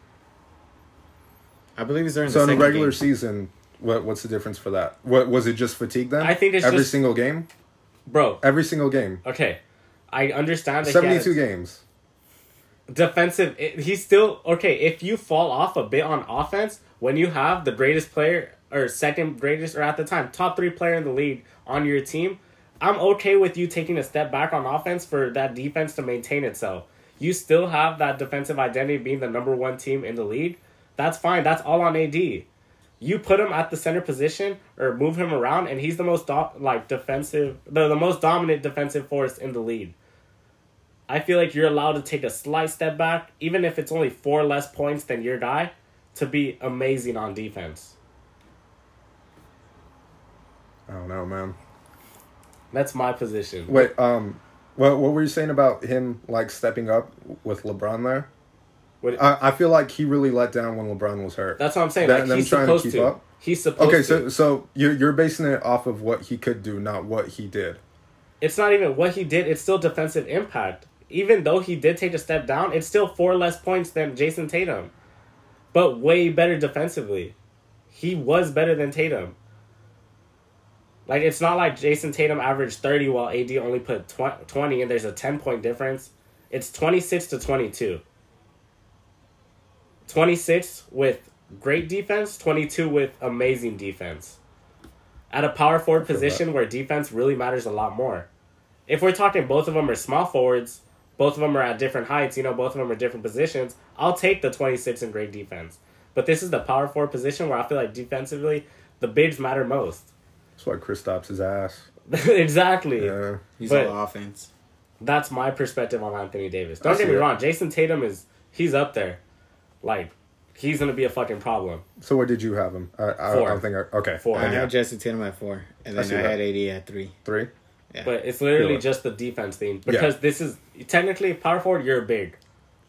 I believe he's during So the in the regular game. season, what what's the difference for that? What was it? Just fatigue then? I think it's every just- single game. Bro, Every single game. okay. I understand that Seventy-two a games. defensive it- he's still okay, if you fall off a bit on offense when you have the greatest player or second greatest or at the time top 3 player in the league on your team, I'm okay with you taking a step back on offense for that defense to maintain itself. You still have that defensive identity being the number 1 team in the league. That's fine. That's all on AD. You put him at the center position or move him around, and he's the most do- like defensive, the, the most dominant defensive force in the league. I feel like you're allowed to take a slight step back, even if it's only four less points than your guy, to be amazing on defense. I don't know, man. That's my position. Wait, um, what what were you saying about him like stepping up with LeBron there? What- I, I feel like he really let down when LeBron was hurt. That's what I'm saying. Them- Like he's trying to keep to. up? He's supposed Okay, to. so so you're you're basing it off of what he could do, not what he did. it's not even what he did. It's still defensive impact. Even though he did take a step down, it's still four less points than Jayson Tatum, but way better defensively. He was better than Tatum. Like it's not like Jayson Tatum averaged thirty while AD only put twenty, and there's a ten point difference. It's twenty six to twenty two. Twenty six with great defense, twenty two with amazing defense at a power forward position where defense really matters a lot more. If we're talking both of them are small forwards, both of them are at different heights, you know, both of them are different positions, I'll take the 26 in great defense. But this is the power forward position where I feel like defensively, the bigs matter most. That's why Kristaps his ass. (laughs) exactly. Yeah. He's But- all offense. That's my perspective on Anthony Davis. Don't I get me it. wrong, Jayson Tatum is, he's up there. Like, he's going to be a fucking problem. So where did you have him? I, I, Four. I don't think I, okay. Four. I then yeah. had Jesse Tatum at four, and I then see I, that. had AD at three. Three. Yeah. But it's literally Feel it. just the defense thing. Because this is, technically, power forward, you're big.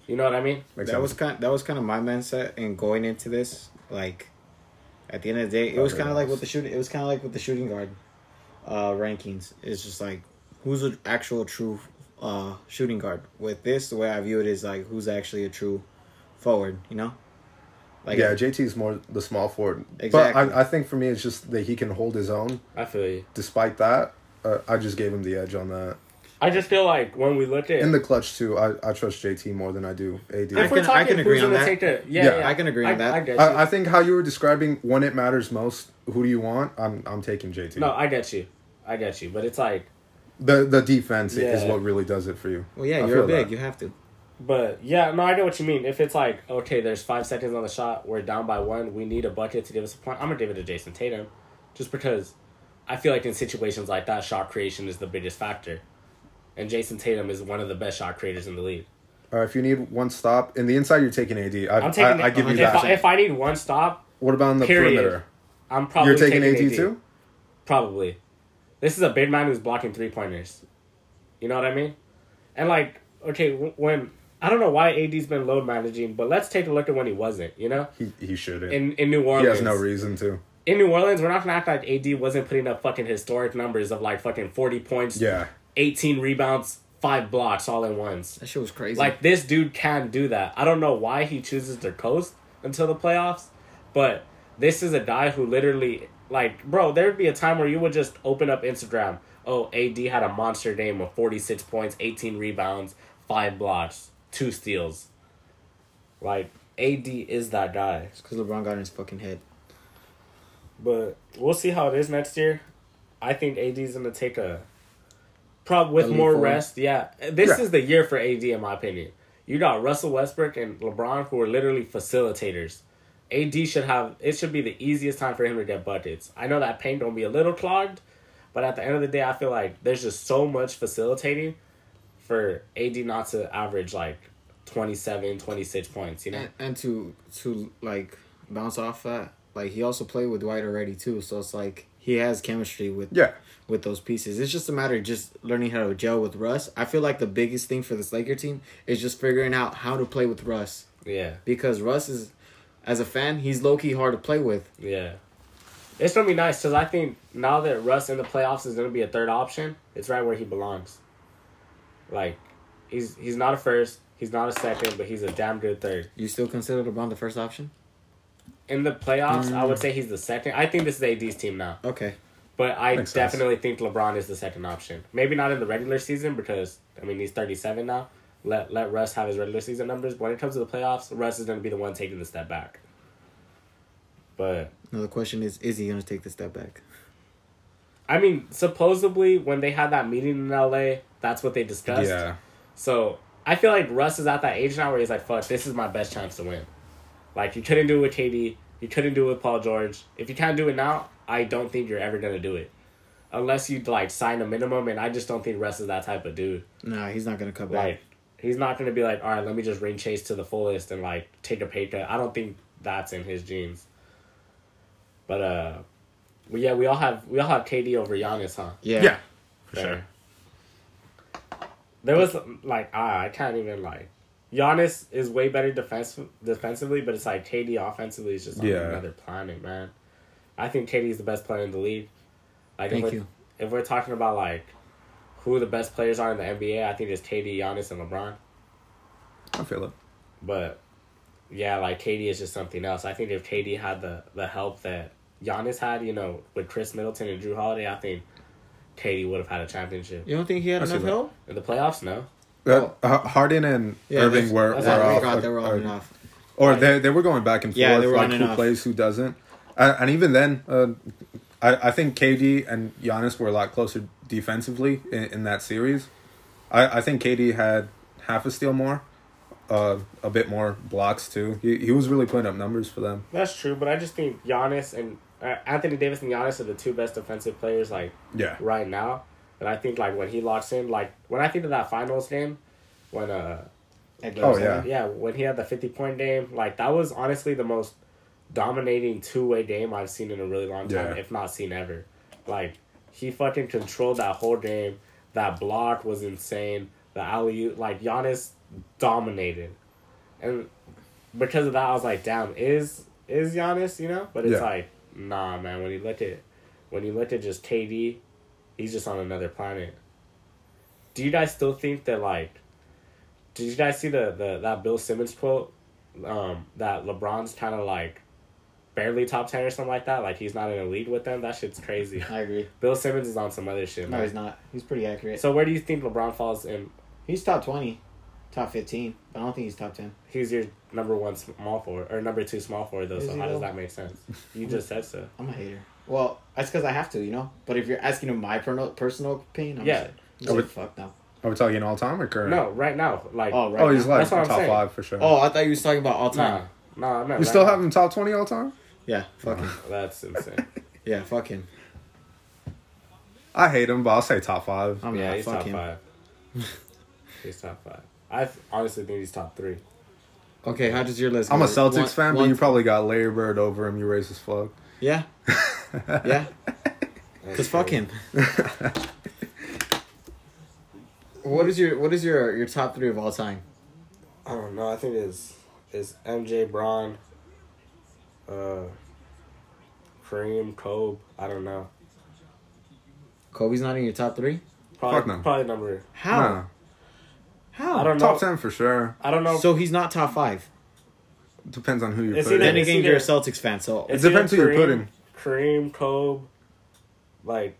You know what I mean? Makes that sense. was kind. Of, That was kind of my mindset in going into this. Like, at the end of the day, it was kind of like with the shooting. It was kind of like with the shooting guard uh, rankings. It's just like who's an actual true uh, shooting guard. With this, the way I view it is like who's actually a true forward. You know, like yeah, JT's more the small forward. Exactly. But I, I think for me, it's just that he can hold his own. I feel you. Despite that, uh, I just gave him the edge on that. I just feel like when we look at In the clutch too, I, I trust JT more than I do AD. if I we're can- talking I can agree who's on gonna that. take the yeah, Yeah, yeah, I can agree on that. I get you. I, I think how you were describing when it matters most, who do you want? I'm I'm taking JT. no, I get you, I get you. But it's like, the the defense is what really does it for you. well, yeah, I you're big. that. You have to. But yeah, no, I get what you mean. If it's like, okay, there's five seconds on the shot, we're down by one, we need a bucket to give us a point. I'm gonna give it to Jayson Tatum, just because I feel like in situations like that, shot creation is the biggest factor, and Jayson Tatum is one of the best shot creators in the league. Uh, if you need one stop in the inside, you're taking AD. I, I'm taking. I, I give you if, that. I, if I need one stop, what about on the Period. perimeter? I'm probably You're taking, AD, AD too. Probably. This is a big man who's blocking three pointers. You know what I mean? And like, okay, when I don't know why AD's been load managing, but let's take a look at when he wasn't. You know, He he shouldn't. in in New Orleans, he has no reason to. in New Orleans, we're not gonna act like AD wasn't putting up fucking historic numbers of like fucking forty points, Yeah. eighteen rebounds, five blocks all in once. That shit was crazy. Like this dude can do that. I don't know why he chooses to coast until the playoffs, but this is a guy who literally like, bro, there'd be a time where you would just open up Instagram. Oh, AD had a monster game of 46 points, 18 rebounds, 5 blocks, 2 steals. Like AD is that guy. because LeBron got in his fucking head. But we'll see how it is next year. I think AD's going to take a prob with more forward. rest. Yeah. This Yeah. is the year for AD in my opinion. You got Russell Westbrook and LeBron who are literally facilitators. AD should have it should be the easiest time for him to get buckets. I know that paint don't be a little clogged, But at the end of the day, I feel like there's just so much facilitating for AD not to average like 27, 26 points, you know? And, and to to like bounce off that, like he also played with Dwight already too, so it's like he has chemistry with Yeah. with those pieces. It's just a matter of just learning how to gel with Russ. I feel like the biggest thing for this Laker team is just figuring out how to play with Russ Yeah, because Russ is, as a fan, he's low key hard to play with. yeah. It's gonna be nice because I think now that Russ in the playoffs is gonna be a third option, it's right where he belongs. Like, he's he's not a first, he's not a second, but he's a damn good third. You still consider LeBron the first option? In the playoffs, I would Mm. say he's the second. I think this is AD's team now. Okay. But I Makes sense. definitely think LeBron is the second option. Maybe not in the regular season because I mean he's thirty seven now. Let let Russ have his regular season numbers. But when it comes to the playoffs, Russ is going to be the one taking the step back. But Now the question is, is he gonna take the step back? I mean, supposedly when they had that meeting in LA, that's what they discussed. Yeah. So I feel like Russ is at that age now where he's like, "Fuck, this is my best chance to win." Like you couldn't do it with KD, you couldn't do it with Paul George. If you can't do it now, I don't think you're ever gonna do it, unless you like sign a minimum. And I just don't think Russ is that type of dude. Nah, he's not gonna cut back. Like he's not gonna be like, "All right, let me just ring chase to the fullest and like take a pay cut." I don't think that's in his genes. But uh, well, yeah, we all have we all have KD over Giannis, huh? Yeah. Yeah. For Fair. sure. There was like ah, I can't even like. Giannis is way better defense defensively, but it's like KD offensively is just on Yeah. another planet, man. I think KD is the best player in the league. Like Thank if we're, you. If we're talking about like who the best players are in the NBA, I think it's KD, Giannis, and LeBron. I feel it. But yeah, like KD is just something else. I think if KD had the the help that Giannis had, you know, with Khris Middleton and Jrue Holiday, I think KD would have had a championship You don't think he had I see enough help? in the playoffs. No, Uh, Harden and Irving that's- were, that's were what I off, forgot they were or- on and off. or they they were going back and forth. Yeah, they were like who off. plays, who doesn't. Uh, and even then, uh, I I think KD and Giannis were a lot closer defensively in, in that series. I I think KD had half a steal more, uh, a bit more blocks too. He he was really putting up numbers for them. that's true. But I just think Giannis and uh, Anthony Davis and Giannis are the two best defensive players like Yeah, right now. And I think like when he locks in, like when I think of that finals game, when uh Oh, yeah. yeah, when he had the fifty point game, like that was honestly the most dominating two way game I've seen in a really long time, Yeah. if not seen ever. Like he fucking controlled that whole game. That block was insane. The alley like Giannis dominated, and because of that, I was like, damn, is is Giannis, you know? But it's Yeah. like, nah, man. When you look at when you look at just KD, he's just on another planet. Do you guys still think that like? Did you guys see the, the that Bill Simmons quote? Um, that LeBron's kind of like barely top ten or something like that. Like he's not in a league with them. That shit's crazy. (laughs) I agree. Bill Simmons is on some other shit. No, man. he's not. He's pretty accurate. So where do you think LeBron falls in? He's top twenty, top fifteen. But I don't think he's top ten. He's your number one small forward or number two small forward though. Is so how does though? that make sense? (laughs) You just said so. I'm a hater. Well, that's because I have to, you know. But if you're asking him my personal personal opinion, I'm Yeah. just, I like, would- fuck no. are we talking all time or current? No, right now, like Oh right. Oh, he's now. like That's what I'm top saying. five for sure. Oh, I thought you was talking about all nah, time. nah, no. you right still now. have him top twenty all time? Yeah, fuck him. That's insane. (laughs) Yeah, fuck him. I hate him, but I'll say top five. I'm yeah, not. he's Fuck top him. five. (laughs) he's top five. I th- honestly think he's top three. Okay, how does your list? I'm go? a Celtics One- fan, but you probably got Larry Bird over him. You racist fuck. Yeah, (laughs) yeah. Cause fuck him. what is your What is your your top three of all time? I don't know. I think it's it's MJ Braun, uh, Kareem Kobe. I don't know. Kobe's not in your top three. Probably, Fuck no. Probably number. How? Nah. How? I don't know. Top ten for sure. I don't know. So he's not top five. Depends on who you It's put. either- Then in. it's again, you're a Celtics fan, so It depends either who you're putting. Kareem Kobe. Like,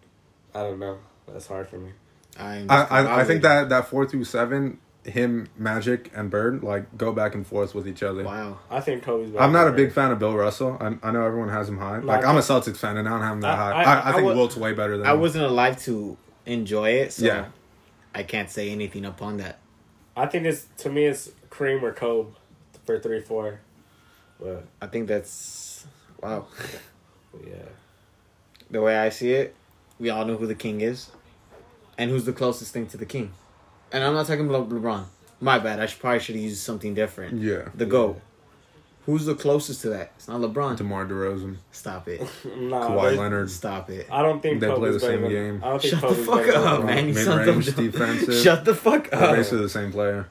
I don't know. That's hard for me. I'm I, I I think that that four through seven, him, Magic, and Bird like go back and forth with each other. Wow. I think Kobe's. better I'm not a than big Bird. fan of Bill Russell. I, I know everyone has him high. No, Like I I'm a Celtics fan, and I don't have him that I- high. I- I, I, I think would- Wilt's way better than I him. wasn't alive to enjoy it, so Yeah. I can't say anything upon that. I think it's to me it's Kareem or Kobe for three four, but I think that's wow. (laughs) yeah. The way I see it, we all know who the king is, and who's the closest thing to the king. And I'm not talking about LeBron. My bad. I should probably should have used something different. Yeah. The GOAT. Who's the closest to that? It's not LeBron. DeMar DeRozan, Stop it. (laughs) Nah, Kawhi Leonard, Stop it. I don't think They play the same than- game. I don't think Shut the fuck up, LeBron. man. You Mid-range sound defensive. (laughs) Shut the fuck they're up. basically the same player.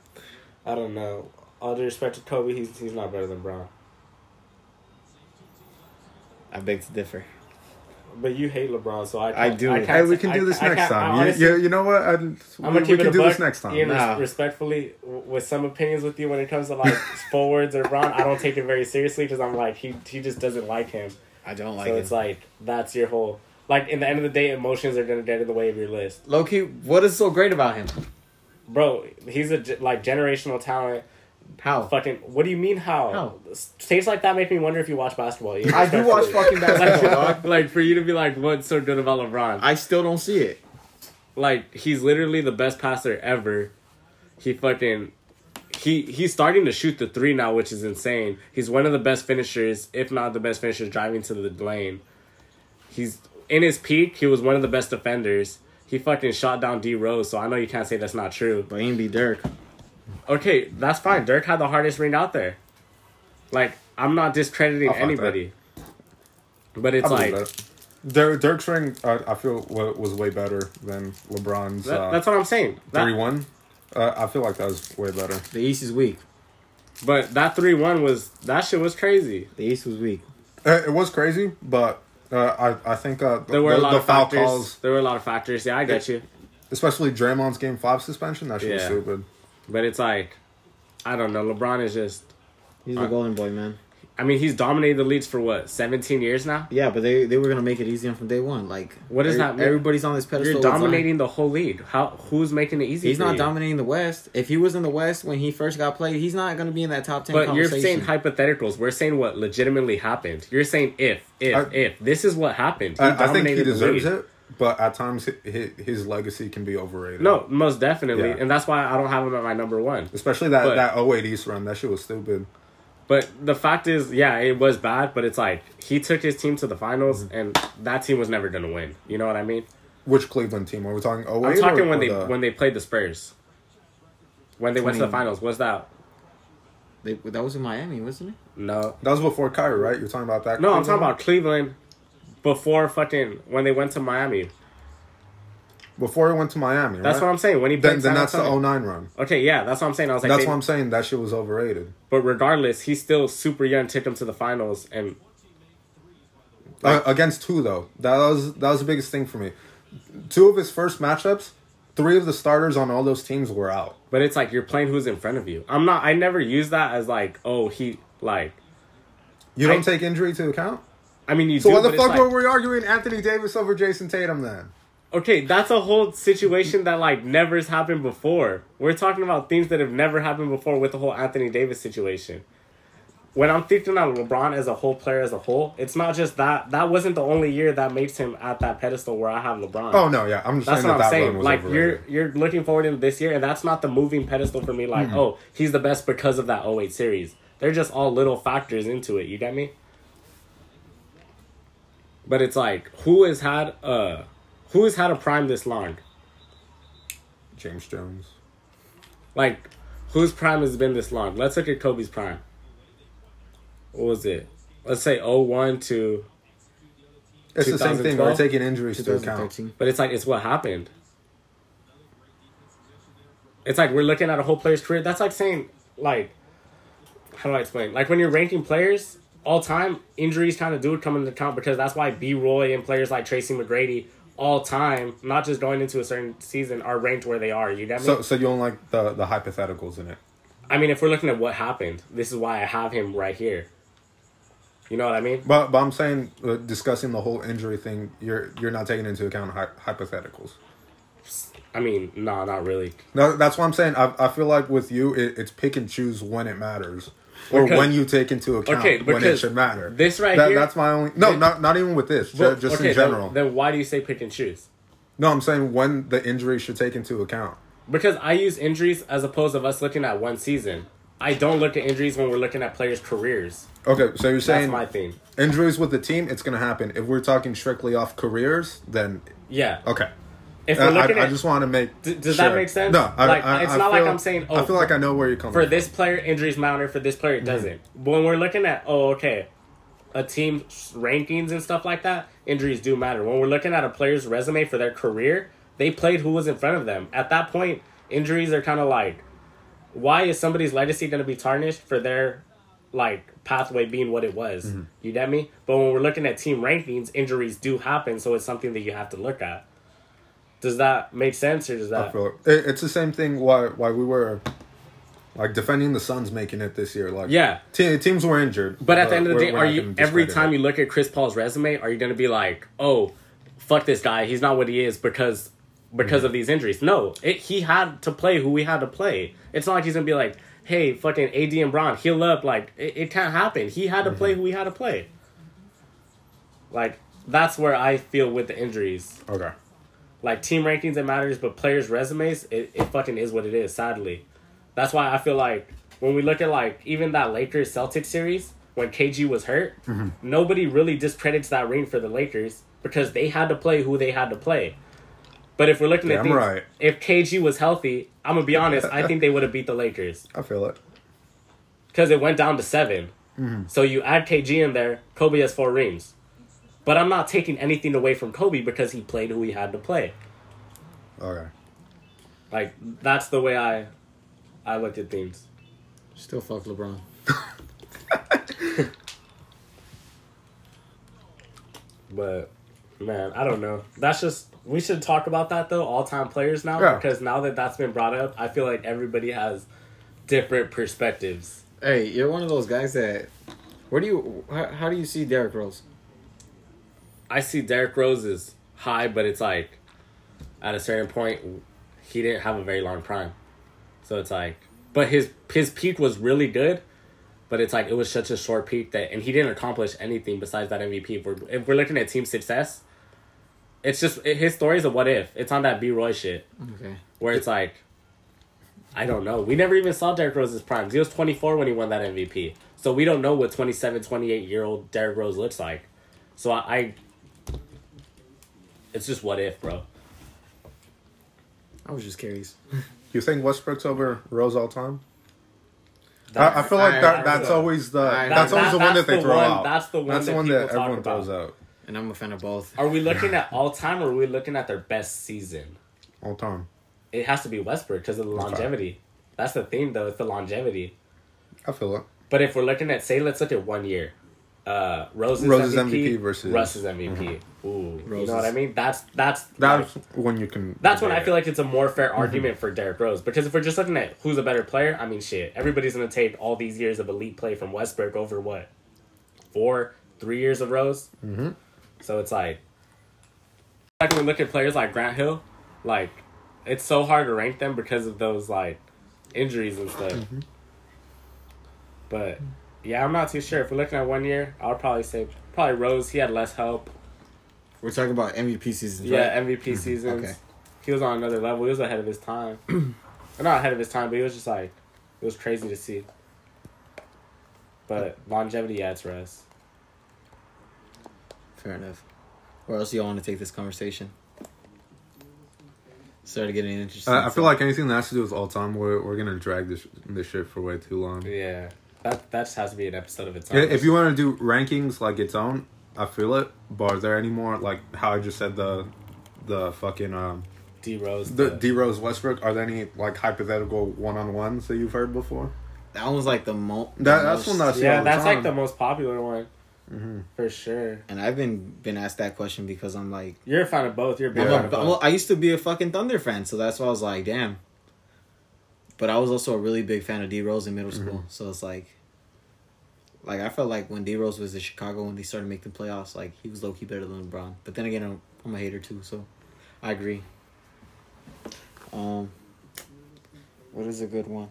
I don't know. All due respect to Kobe, he's he's not better than Brown. I beg to differ. But you hate LeBron, so I. I do. I Hey, we can do this I next can't- I time. honestly- you, you, you know what? I, I'm gonna we keep it can a do buck. this next time. Ian, Nah. respectfully, with some opinions with you when it comes to like (laughs) forwards or Brown, I don't take it very seriously because I'm like he he just doesn't like him. I don't like so it. it's like that's your whole like. In the end of the day, emotions are gonna get in the way of your list, Loki, what is so great about him? bro. He's a like generational talent. How? Fucking, what do you mean? How? How? States like that make me wonder if you watch basketball. Ian, I do watch fucking (laughs) basketball, like, dog. (laughs) like for you to be like, what's so good about LeBron? I still don't see it. like he's literally the best passer ever. He fucking he he's starting to shoot the three now, which is insane. He's one of the best finishers, if not the best finishers, driving to the lane. He's in his peak. He was one of the best defenders. He fucking shot down D Rose, so I know you can't say that's not true. But he ain't be Dirk. Okay, that's fine. Dirk had the hardest ring out there. Like I'm not discrediting I'll fuck anybody, but it's I like that. Dirk, Dirk's ring, uh, I feel, was way better than LeBron's that, uh, that's what I'm saying. That- three one. Uh, I feel like that was way better. The East is weak. but that three one was that shit was crazy. The East was weak. Uh, It was crazy, but uh, I I think uh, There were the, a lot the of foul factors. calls, There were a lot of factors. Yeah, I get you. especially Draymond's game five suspension. That shit was stupid. But it's like, I don't know. LeBron is just. He's Uh, the golden boy, man. I mean, he's dominated the leagues for what, 17 years now? Yeah, but they, they were gonna make it easy on from day one. Like, What does that mean? Everybody's on this pedestal. You're dominating the whole league. How? Who's making it easy? He's for not you? dominating the West. If he was in the West when he first got played, he's not gonna be in that top ten. But you're saying hypotheticals. We're saying what legitimately happened. You're saying if, if, I- if. This is what happened. He I, I think he deserves it, but at times his, his legacy can be overrated. No, most definitely. Yeah. And that's why I don't have him at my number one. especially that But- that 08 East run. That shit was stupid. But the fact is, yeah, it was bad, but it's like he took his team to the finals, Mm-hmm. and that team was never going to win. You know what I mean? Which Cleveland team are we talking? 08 I'm talking or, when or they the- when they played the Spurs. When they went to the finals, was that They, that was in Miami, wasn't it? no? that was before Kyrie, right? You're talking about that? No, I'm talking about Cleveland before fucking when they went to Miami. before he went to Miami. That's right? what I'm saying. When he Then, then that's the Antonio. 09 run. Okay, yeah, that's what I'm saying. I was like, That's they- why I'm saying that shit was overrated. but regardless, he's still super young. Took him to the finals, and Uh, against two though, that was that was the biggest thing for me. Two of his first matchups, three of the starters on all those teams were out. but it's like you're playing who's in front of you. I'm not. I never use that as like, oh, he like. You don't I- take injury to account. I mean, you So do. why the fuck like- were we arguing Anthony Davis over Jason Tatum then? Okay, that's a whole situation that like never has happened before. We're talking about things that have never happened before with the whole Anthony Davis situation. When I'm thinking of LeBron as a whole player as a whole, it's not just that. That wasn't the only year that makes him at that pedestal where I have LeBron. Oh no, yeah, I'm just That's saying what that I'm saying. Like overrated. you're you're looking forward to this year, and that's not the moving pedestal for me. Like, hmm. oh, he's the best because of that 08 series. They're just all little factors into it. You get me? But it's like who has had uh who has had a prime this long? James Jones. Like whose prime has been this long? Let's look at Kobe's prime. What was it? Let's say 01 to It's the same thing. We're 2012? taking injuries to account. But it's like it's what happened. It's like we're looking at a whole player's career. That's like saying like how do I explain? Like when you're ranking players all time, injuries kind of do come into account because that's why B Roy and players like Tracy McGrady all time, not just going into a certain season, are ranked where they are. You get me? So so you don't like the the hypotheticals in it. I mean, if we're looking at what happened, this is why I have him right here. You know what I mean? But but I'm saying uh, discussing the whole injury thing, you're you're not taking into account hy- hypotheticals. I mean, no, not really. No, that's what I'm saying. I, I feel like with you, it, it's pick and choose when it matters, or Because- when you take into account Okay, when it should matter. this right That- here- That's my only. No, not not even with this. Well, just okay, in general. Then, then why do you say pick and choose? no, I'm saying when the injury should take into account. Because I use injuries as opposed of us looking at one season. I don't look at injuries when we're looking at players' careers. Okay, so you're That's saying my thing. injuries with the team, it's gonna happen. If we're talking strictly off careers, then Yeah. okay. If Uh, we're I, looking I at just want to make. D- does that make sense? No, I, Like, I, it's I not like I'm saying, I oh, feel like I know where you're coming for from. this player injuries matter, for this player it doesn't. But when we're looking at oh okay, a team's rankings and stuff like that, injuries do matter. When we're looking at a player's resume for their career, they played who was in front of them. At that point, injuries are kind of like, why is somebody's legacy going to be tarnished for their like pathway being what it was? Mm-hmm. You get me? But when we're looking at team rankings, injuries do happen, so it's something that you have to look at. Does that make sense, or does that? feel it. It- It's the same thing. Why why we were like defending the Suns making it this year. Like Yeah. te- teams were injured. But at the end of the day, we're you every time it. you look at Chris Paul's resume, are you going to be like, "Oh, fuck this guy. He's not what he is because because mm-hmm. of these injuries." No, it, he had to play who he had to play. It's not like he's going to be like, "Hey, fucking AD and Braun, heal up." Like it, it can't happen. He had to play mm-hmm. who he had to play. Like that's where I feel with the injuries. okay. Like team rankings, it matters, but players' resumes, it, it fucking is what it is. Sadly, that's why I feel like when we look at like even that Lakers Celtics series when KG was hurt, mm-hmm. nobody really discredits that ring for the Lakers because they had to play who they had to play. But if we're looking at Damn things, right. if KG was healthy, I'm gonna be honest. I think they would have beat the Lakers (laughs) I feel it. because it went down to 7 mm-hmm. So you add KG in there, Kobe has four rings. But I'm not taking anything away from Kobe because he played who he had to play. Okay. Like that's the way I I look at things. Still fuck LeBron. (laughs) But man, I don't know. That's just we should talk about that though. All time players now Yeah. because now that that's been brought up, I feel like everybody has different perspectives. Hey, you're one of those guys that. Where do you? How, how do you see Derrick Rose? I see Derrick Rose is high, but it's like at a certain point he didn't have a very long prime. So it's like but his his peak was really good, but it's like it was such a short peak that and he didn't accomplish anything besides that MVP. If we're if we're looking at team success, it's just it, his story's a what if. It's on that B Roy shit Okay. where it's like I don't know. We never even saw Derrick Rose's prime. He was 24 when he won that MVP. So we don't know what 27, 28 year old Derrick Rose looks like. So I, I it's just what if, bro. I was just curious. (laughs) You think Westbrook's over Rose all time? I, I feel like I- that, I- that's I- always the I- that's that- always the one that they the throw one- out. that's the one That's that the one that talk everyone about. throws out And I'm a fan of both. Are we looking at all time or are we looking at their best season? all time. It has to be Westbrook because of the longevity. That's the theme, though. It's the longevity. I feel it. But if we're looking at, say, let's look at one year. Uh, Rose's, Rose's MVP, MVP versus- Russ's MVP. Ooh, you know what I mean? That's that's That's when you can. That's when I feel like it's a more fair argument for Derrick Rose. Because if we're just looking at who's a better player, I mean, shit, everybody's gonna take all these years of elite play from Westbrook over what, four, three years of Rose. Mm-hmm. So it's like, like when we look at players like Grant Hill, like it's so hard to rank them because of those like injuries and stuff. But yeah, I'm not too sure. If we're looking at one year, I would probably say probably Rose. He had less help. We're talking about MVP seasons, Yeah, right? MVP mm-hmm. seasons. Okay. He was on another level. He was ahead of his time. (clears throat) Not ahead of his time, but he was just like it was crazy to see. But longevity, adds it's Russ. Fair enough. Where else do y'all want to take this conversation? Started getting interesting. I, I feel like anything that has to do with all time, we're we're gonna drag this this shit for way too long. Yeah, that that just has to be an episode of its Yeah, own. If you want to do rankings like its own, I feel it. But are there any more like how I just said the the fucking um D Rose, the D Rose Westbrook? Are there any like hypothetical one on ones that you've heard before? that one's like the mo. That- the that's most- one that's- yeah, all the that's like the most popular one Mm-hmm. for sure. And I've been been asked that question because I'm like, You're a fan of both. You're a big Yeah. fan a, of well, both. I used to be a fucking Thunder fan, so that's why I was like, damn. But I was also a really big fan of D Rose in middle school, so it's like, like I felt like when D Rose was in Chicago when they started making the playoffs, like he was low key better than LeBron. But then again, I'm, I'm a hater too, so I agree. Um, what is a good one?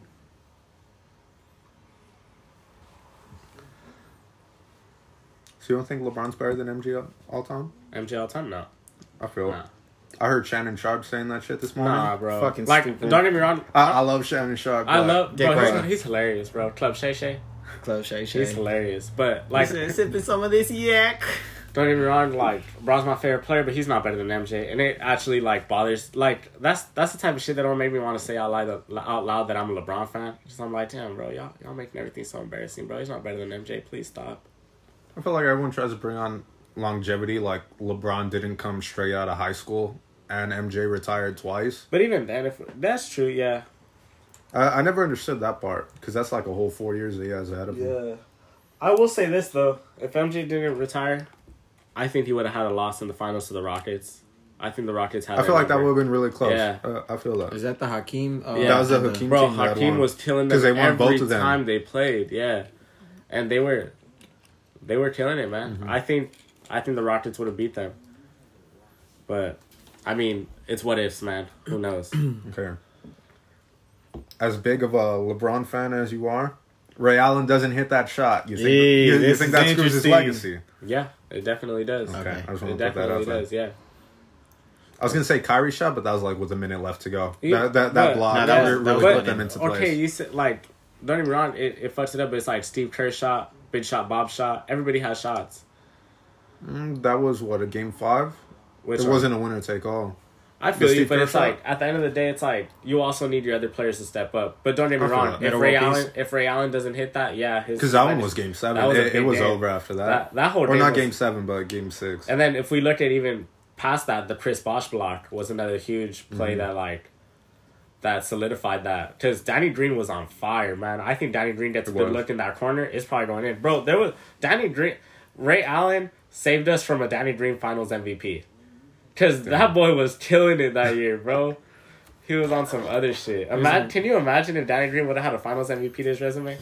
So you don't think LeBron's better than MJ all- all time? MJ all time, no, I feel no. I heard Shannon Sharpe saying that shit this morning. Nah, bro. Fucking like, stupid. don't get me wrong. I, I love Shannon Sharpe. I love, bro. He's, he's hilarious, bro. Club Shay Shay. Club Shay Shay. He's hilarious, but like, Like sipping some of this yak. don't get me wrong. Like, Braun's my favorite player, but he's not better than MJ, and it actually like bothers. Like, that's that's the type of shit that don't make me want to say out loud, out loud that I'm a LeBron fan. Just I'm like, damn, bro, y'all y'all making everything so embarrassing, bro. He's not better than MJ. Please stop. I feel like everyone tries to bring on longevity. Like LeBron didn't come straight out of high school, and MJ retired twice. But even then, if that's true, yeah, I, I never understood that part because that's like a whole four years that he has ahead of him. Yeah. I will say this though: if MJ didn't retire, I think he would have had a loss in the finals to the Rockets. I think the Rockets had. I feel their like that would have been really close. Yeah. Uh, I feel that. Is that the Hakeem? Uh, Yeah. That was the the- Hakeem Bro, team Hakeem was killing them 'Cause they won every both of them. time they played. Yeah, and they were, they were killing it, man. Mm-hmm. I think, I think the Rockets would have beat them. But, I mean, it's what ifs, man. Who knows? (clears throat) Okay. As big of a LeBron fan as you are, Ray Allen doesn't hit that shot. You think, Yee, you, you think that screws his legacy? yeah, it definitely does. Okay, Okay. I just It want to put that definitely out there. does. Yeah. I was gonna say Kyrie shot, but that was like with a minute left to go. Yeah, that that, that but- block No, that that was- really that put them into place. Okay, you said like don't get me wrong, it, it fucks it up, but it's like Steve Kerr shot, big shot, Bob shot. Everybody has shots. Mm, that was what a game five. Which it wasn't a winner take all. I feel you, but it's shot? like at the end of the day, it's like you also need your other players to step up. But don't get me I wrong, if Ray row piece. Allen if Ray Allen doesn't hit that, yeah, Because that one was game seven. was it, it was game. over after that. that that whole or game not was- game seven, but game six. And then if we look at even past that, the Chris Bosh block was another huge play Mm-hmm. that like that solidified that because Danny Green was on fire, man. I think Danny Green gets a It good look in that corner. It's probably going in, bro. There was Danny Green, Ray Allen saved us from a Danny Green Finals MVP because that boy was killing it that year, bro. He was on some other shit. Ima- can you imagine if Danny Green would have had a Finals MVP to his resume?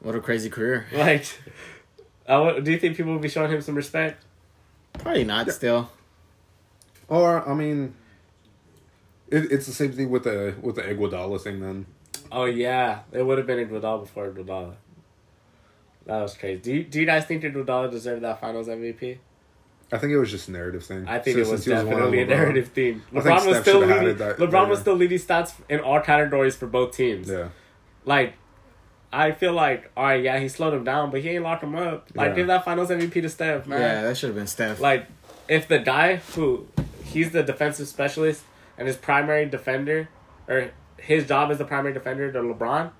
What a crazy career. (laughs) Like, I would- do you think people would be showing him some respect? Probably not. Still, Or I mean, it, it's the same thing with the with the Iguodala thing. Then Oh yeah, it would have been Iguodala before Iguodala. That was crazy. Do you, do you guys think Iguodala deserved that Finals MVP? I think it was just a narrative thing. I think Since- it was since he one of definitely a narrative (laughs) theme. LeBron was Steph still leading. that- LeBron was still leading stats in all categories for both teams. Yeah, Like, I feel like, all right, yeah, he slowed him down, but he ain't locked him up. Like, Yeah. give that Finals MVP to Steph, man. yeah, that should have been Steph. Like, if the guy who he's the defensive specialist and his primary defender, or his job is the primary defender to LeBron,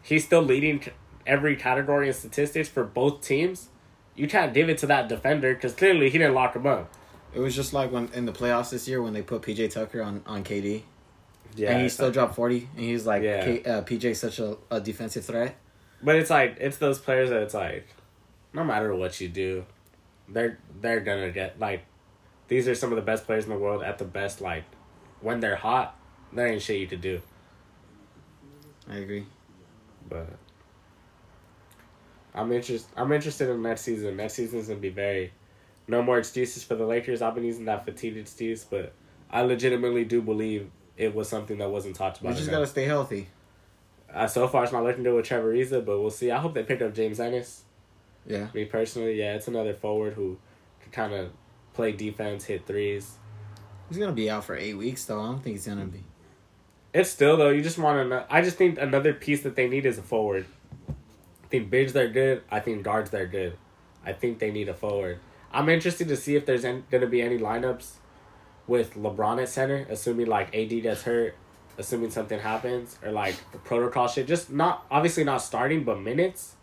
he's still leading every category and statistics for both teams. You can't give it to that defender because clearly he didn't lock him up. it was just like when in the playoffs this year when they put PJ Tucker on on KD Yeah, and he still like- dropped forty and he was like, Yeah. K, uh, PJ's such a, a defensive threat. But it's like it's those players that it's like, no matter what you do, they're they're gonna get like, these are some of the best players in the world at the best like, when they're hot, there ain't shit you could do. I agree. But I'm interested. I'm interested in next season. Next season's gonna be very. No more excuses for the Lakers. I've been using that fatigued excuse, but I legitimately do believe it was something that wasn't talked about. about. just enough. gotta stay healthy. Uh, so far, it's not looking good with Trevor Ariza, but we'll see. I hope they pick up James Ennis. Yeah. Me personally, yeah, it's another forward who can kind of play defense, hit threes. He's gonna be out for eight weeks though. I don't think he's gonna be. It's still though. You just want to. I just think another piece that they need is a forward. I think bigs they're good. I think guards they're good. I think they need a forward. I'm interested to see if there's going to be any lineups with LeBron at center, assuming like AD gets hurt, assuming something happens, or like the protocol shit. Just not obviously not starting, but minutes.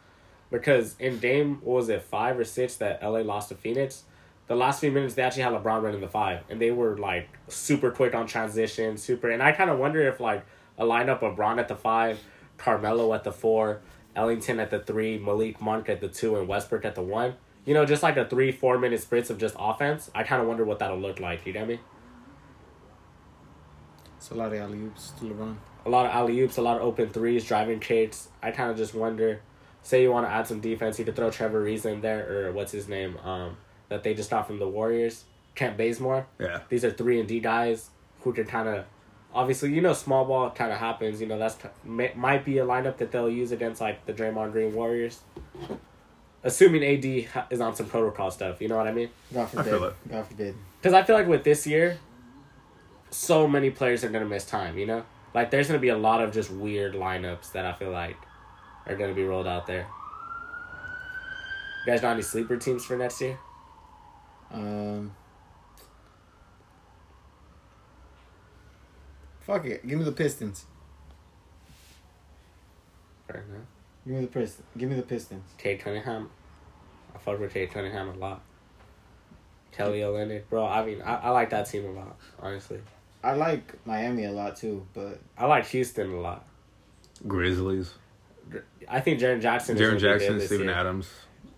Because in game, what was it, five or six that LA lost to Phoenix? The last few minutes, they actually had LeBron running the five, and they were like super quick on transition, super. And I kind of wonder if like a lineup of Braun at the five, Carmelo at the four, Ellington at the three, Malik Monk at the two, and Westbrook at the one. You know, just like a three, four minute sprints of just offense. I kind of wonder what that'll look like. You get me? It's a lot of alley oops to LeBron. A lot of alley oops, a lot of open threes, driving kicks. I kind of just wonder. Say you want to add some defense, you could throw Trevor Ariza in there, or what's his name, um, that they just got from the Warriors, Kent Bazemore. yeah. These are three and D guys who can kind of, obviously, you know, small ball kind of happens. You know, that's may, might be a lineup that they'll use against like the Draymond Green Warriors. Assuming AD ha- is on some protocol stuff, you know what I mean? God forbid. feel it. God forbid. Because I feel like with this year, so many players are gonna miss time. You know, like there's gonna be a lot of just weird lineups that I feel like are gonna be rolled out there. You guys know any sleeper teams for next year? Um. Fuck it. Give me the Pistons. Fair enough. Give me the Pistons. Give me the Pistons. Cade Cunningham. I fuck with Cade Cunningham a lot. Kelly Olynyk, bro. I mean, I, I like that team a lot. Honestly, I like Miami a lot too, but I like Houston a lot. Grizzlies. I think Jaren Jackson. is Jaren gonna be good Jackson, Stephen year. Adams.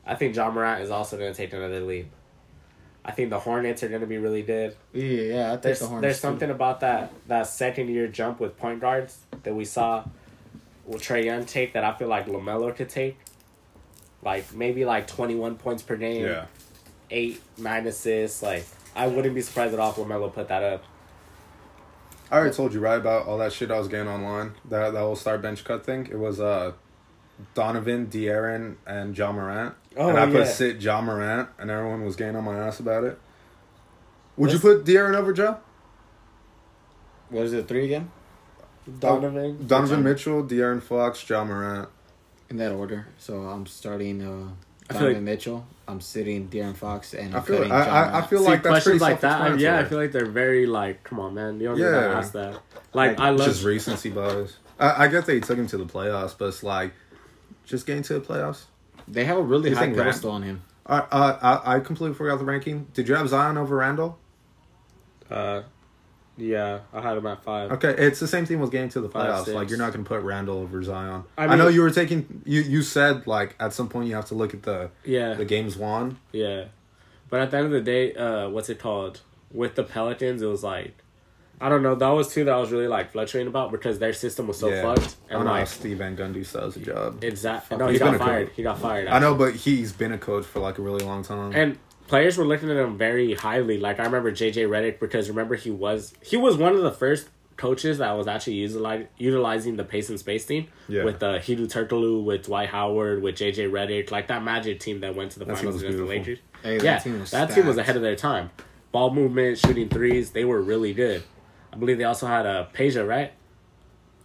I think Ja Morant is also going to take another leap. I think the Hornets are going to be really good. yeah, yeah. I think There's the Hornets. there's too. something about that that second year jump with point guards that we saw with Trae Young take that I feel like LaMelo could take. Like maybe like twenty one points per game, Yeah. eight nine assists. Like I wouldn't be surprised at all if LaMelo put that up. I already told you right about all that shit I was getting online. That that whole star bench cut thing. It was uh Donovan, De'Aaron, and Ja Morant. Oh, and I put sit Ja Morant, and everyone was getting on my ass about it. Would Let's- you put De'Aaron over Joe? What is it? Three again? Donovan, Donovan Mitchell, De'Aaron Fox, Ja Morant. In that order. So I'm starting uh, Donovan like- Mitchell. I'm sitting De'Aaron Fox, and I I'm feel cutting I, John I, I Morant. feel See, like that's questions like that. Yeah, I feel like they're very like, come on, man, you don't need to ask that. Like I love just recency bias. I, I get that he took him to the playoffs, but it's like just getting to the playoffs. They have a really You high think Rand- pedestal on him. Uh, uh, I I completely forgot the ranking. Did you have Zion over Randle? Uh, yeah, I had him at five. Okay, it's the same thing with getting to the Five, playoffs. six. like you're not going to put Randle over Zion. I I, know you were taking you you said like at some point you have to look at the Yeah, the games won. yeah. But at the end of the day, uh, what's it called? With the Pelicans, it was like, I don't know. That was two that I was really like fluctuating about because their system was so yeah. fucked. I don't And know Steve Van Gundy still has a job. exactly. No, he got fired. He got fired. I know, but he's been a coach for like a really long time. and players were looking at him very highly. Like I remember JJ Redick because remember he was he was one of the first coaches that was actually utilize, utilizing the pace and space team Yeah. with uh, Hedo Turkoglu, with Dwight Howard, with JJ Redick, like that Magic team that went to the That finals against the. Lakers. Hey, that yeah, team was that team was ahead of their time. Ball movement, shooting threes, they were really good. I believe they also had a Peja, right?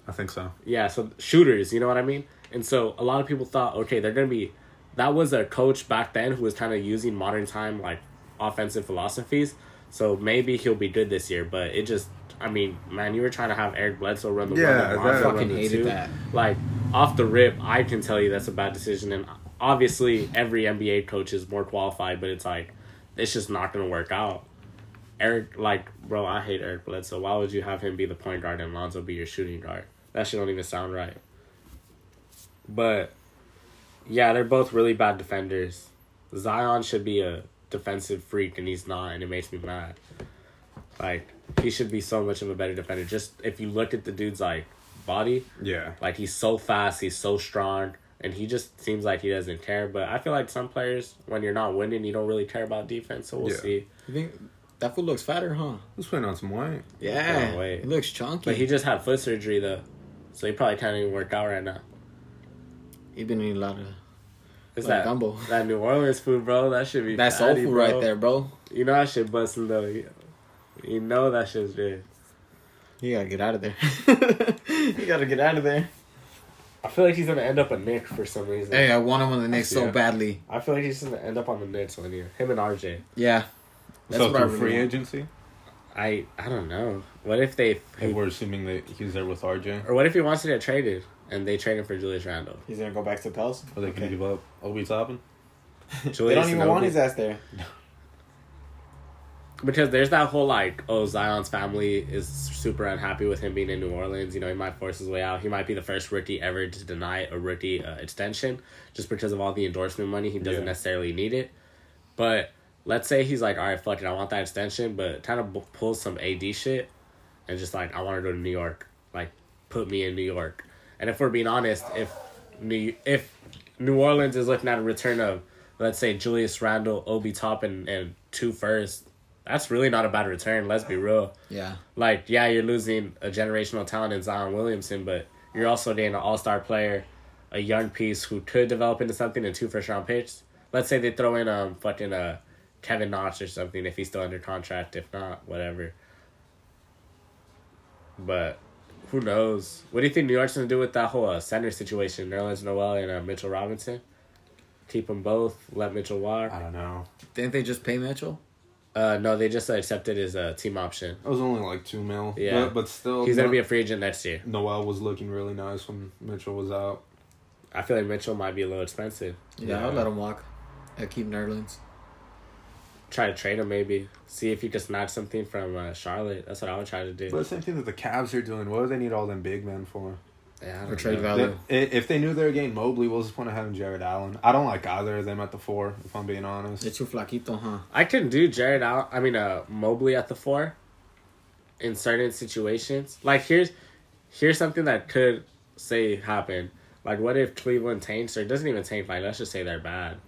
I think so. Yeah, so shooters, you know what I mean? And so a lot of people thought, okay, they're gonna be that was a coach back then who was kind of using modern time like offensive philosophies. So maybe he'll be good this year, but it just I mean, man, you were trying to have Eric Bledsoe run the Yeah, one, that- Lonzo fucking hated two. that. Like off the rip, I can tell you that's a bad decision, and obviously every NBA coach is more qualified, but it's like it's just not gonna work out. Eric, like, bro, I hate Eric Bledsoe. Why would you have him be the point guard and Lonzo be your shooting guard? That shit don't even sound right. But yeah, they're both really bad defenders. Zion should be a defensive freak, and he's not, and it makes me mad. Like he should be so much of a better defender. Just if you look at the dude's like body, Yeah. like he's so fast, he's so strong, and he just seems like he doesn't care. But I feel like some players, when you're not winning, you don't really care about defense. So we'll Yeah. see. You think that fool looks fatter, huh? He's putting on some weight. Yeah. Oh, wait. He looks chunky. But he just had foot surgery though, so he probably can't even work out right now. he been eating a lot of Is Like that gumbo. that New Orleans food, bro? That should be that soul fatty, food bro. right there, bro. You know that shit busting though. You, you know that shit's good. You gotta get out of there. (laughs) you gotta get out of there. I feel like he's gonna end up a Knicks for some reason. Hey, I want him on the Knicks so badly. I feel like he's gonna end up on the Knicks one year. Him and RJ. Yeah. That's so what I through really free want. agency, I I don't know. What if they and we're assuming that he's there with RJ. or what if he wants to get traded and they trade him for Julius Randle? He's gonna go back to Pels. Are they Okay. gonna give up Obi Toppin? (laughs) They don't even and want Obi? his ass there. (laughs) because there's that whole like, oh, Zion's family is super unhappy with him being in New Orleans. You know, he might force his way out. He might be the first rookie ever to deny a rookie uh, extension just because of all the endorsement money. He doesn't Yeah. necessarily need it. But let's say he's like, all right, fuck it, I want that extension, but kind of b- pulls some AD shit and just like, I want to go to New York. Like, put me in New York. And if we're being honest, if New if New Orleans is looking at a return of, let's say Julius Randle, Obi Toppin, and two first, that's really not a bad return. Let's be real. Yeah. Like, yeah, you're losing a generational talent in Zion Williamson, but you're also getting an All Star player, a young piece who could develop into something, and two first round picks. Let's say they throw in um fucking uh Kevin Knox or something if he's still under contract. If not, whatever. but who knows? What do you think New York's gonna do with that whole uh, center situation? Nerlens Noel and uh, Mitchell Robinson. Keep them both. Let Mitchell walk. I don't know. Didn't they just pay Mitchell? Uh, no, they just accepted his uh, team option. It was only like two mil. Yeah. but, but still, He's gonna be a free agent next year. Noel was looking really nice when Mitchell was out. I feel like Mitchell might be a little expensive. Yeah, Yeah. I'll let him walk. I keep Nerlens. Try to trade him maybe. See if you can snatch something from uh, Charlotte. That's what I would try to do. But the same thing that the Cavs are doing. What do they need all them big men for? yeah, I For don't trade value. They- if they knew they were getting Mobley, what was the point of having Jarrett Allen? I don't like either of them at the four. If I'm being honest. It's too flaquito, huh? I can do Jarrett out. I mean, uh, Mobley at the four. In certain situations, like here's, here's something that could say happen. Like, what if Cleveland tanks or it doesn't even tank? Like, let's just say they're bad.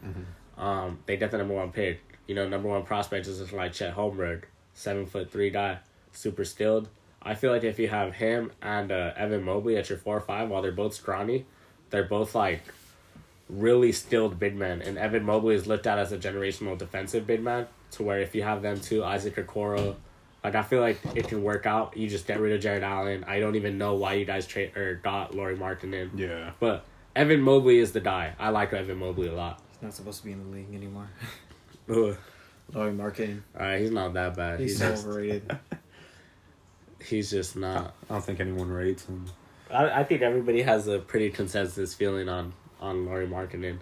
Um, they get the number one pick. You know, number one prospect is just like Chet Holmgren, seven foot three guy, super skilled. I feel like if you have him and uh, Evan Mobley at your four or five, while they're both scrawny, they're both like really skilled big men, and Evan Mobley is looked at as a generational defensive big man. To where if you have them two, Isaac Okoro, like I feel like it can work out. You just get rid of Jarrett Allen. I don't even know why you guys trade or got Laurie Martin in, Yeah. but Evan Mobley is the guy. I like Evan Mobley a lot. He's not supposed to be in the league anymore. (laughs) Ugh. Lauri Markkanen. Alright, he's not that bad. He's He's so just, overrated. (laughs) he's just not. I don't think anyone rates him. I, I think everybody has a pretty consensus feeling on on Lauri Markkanen.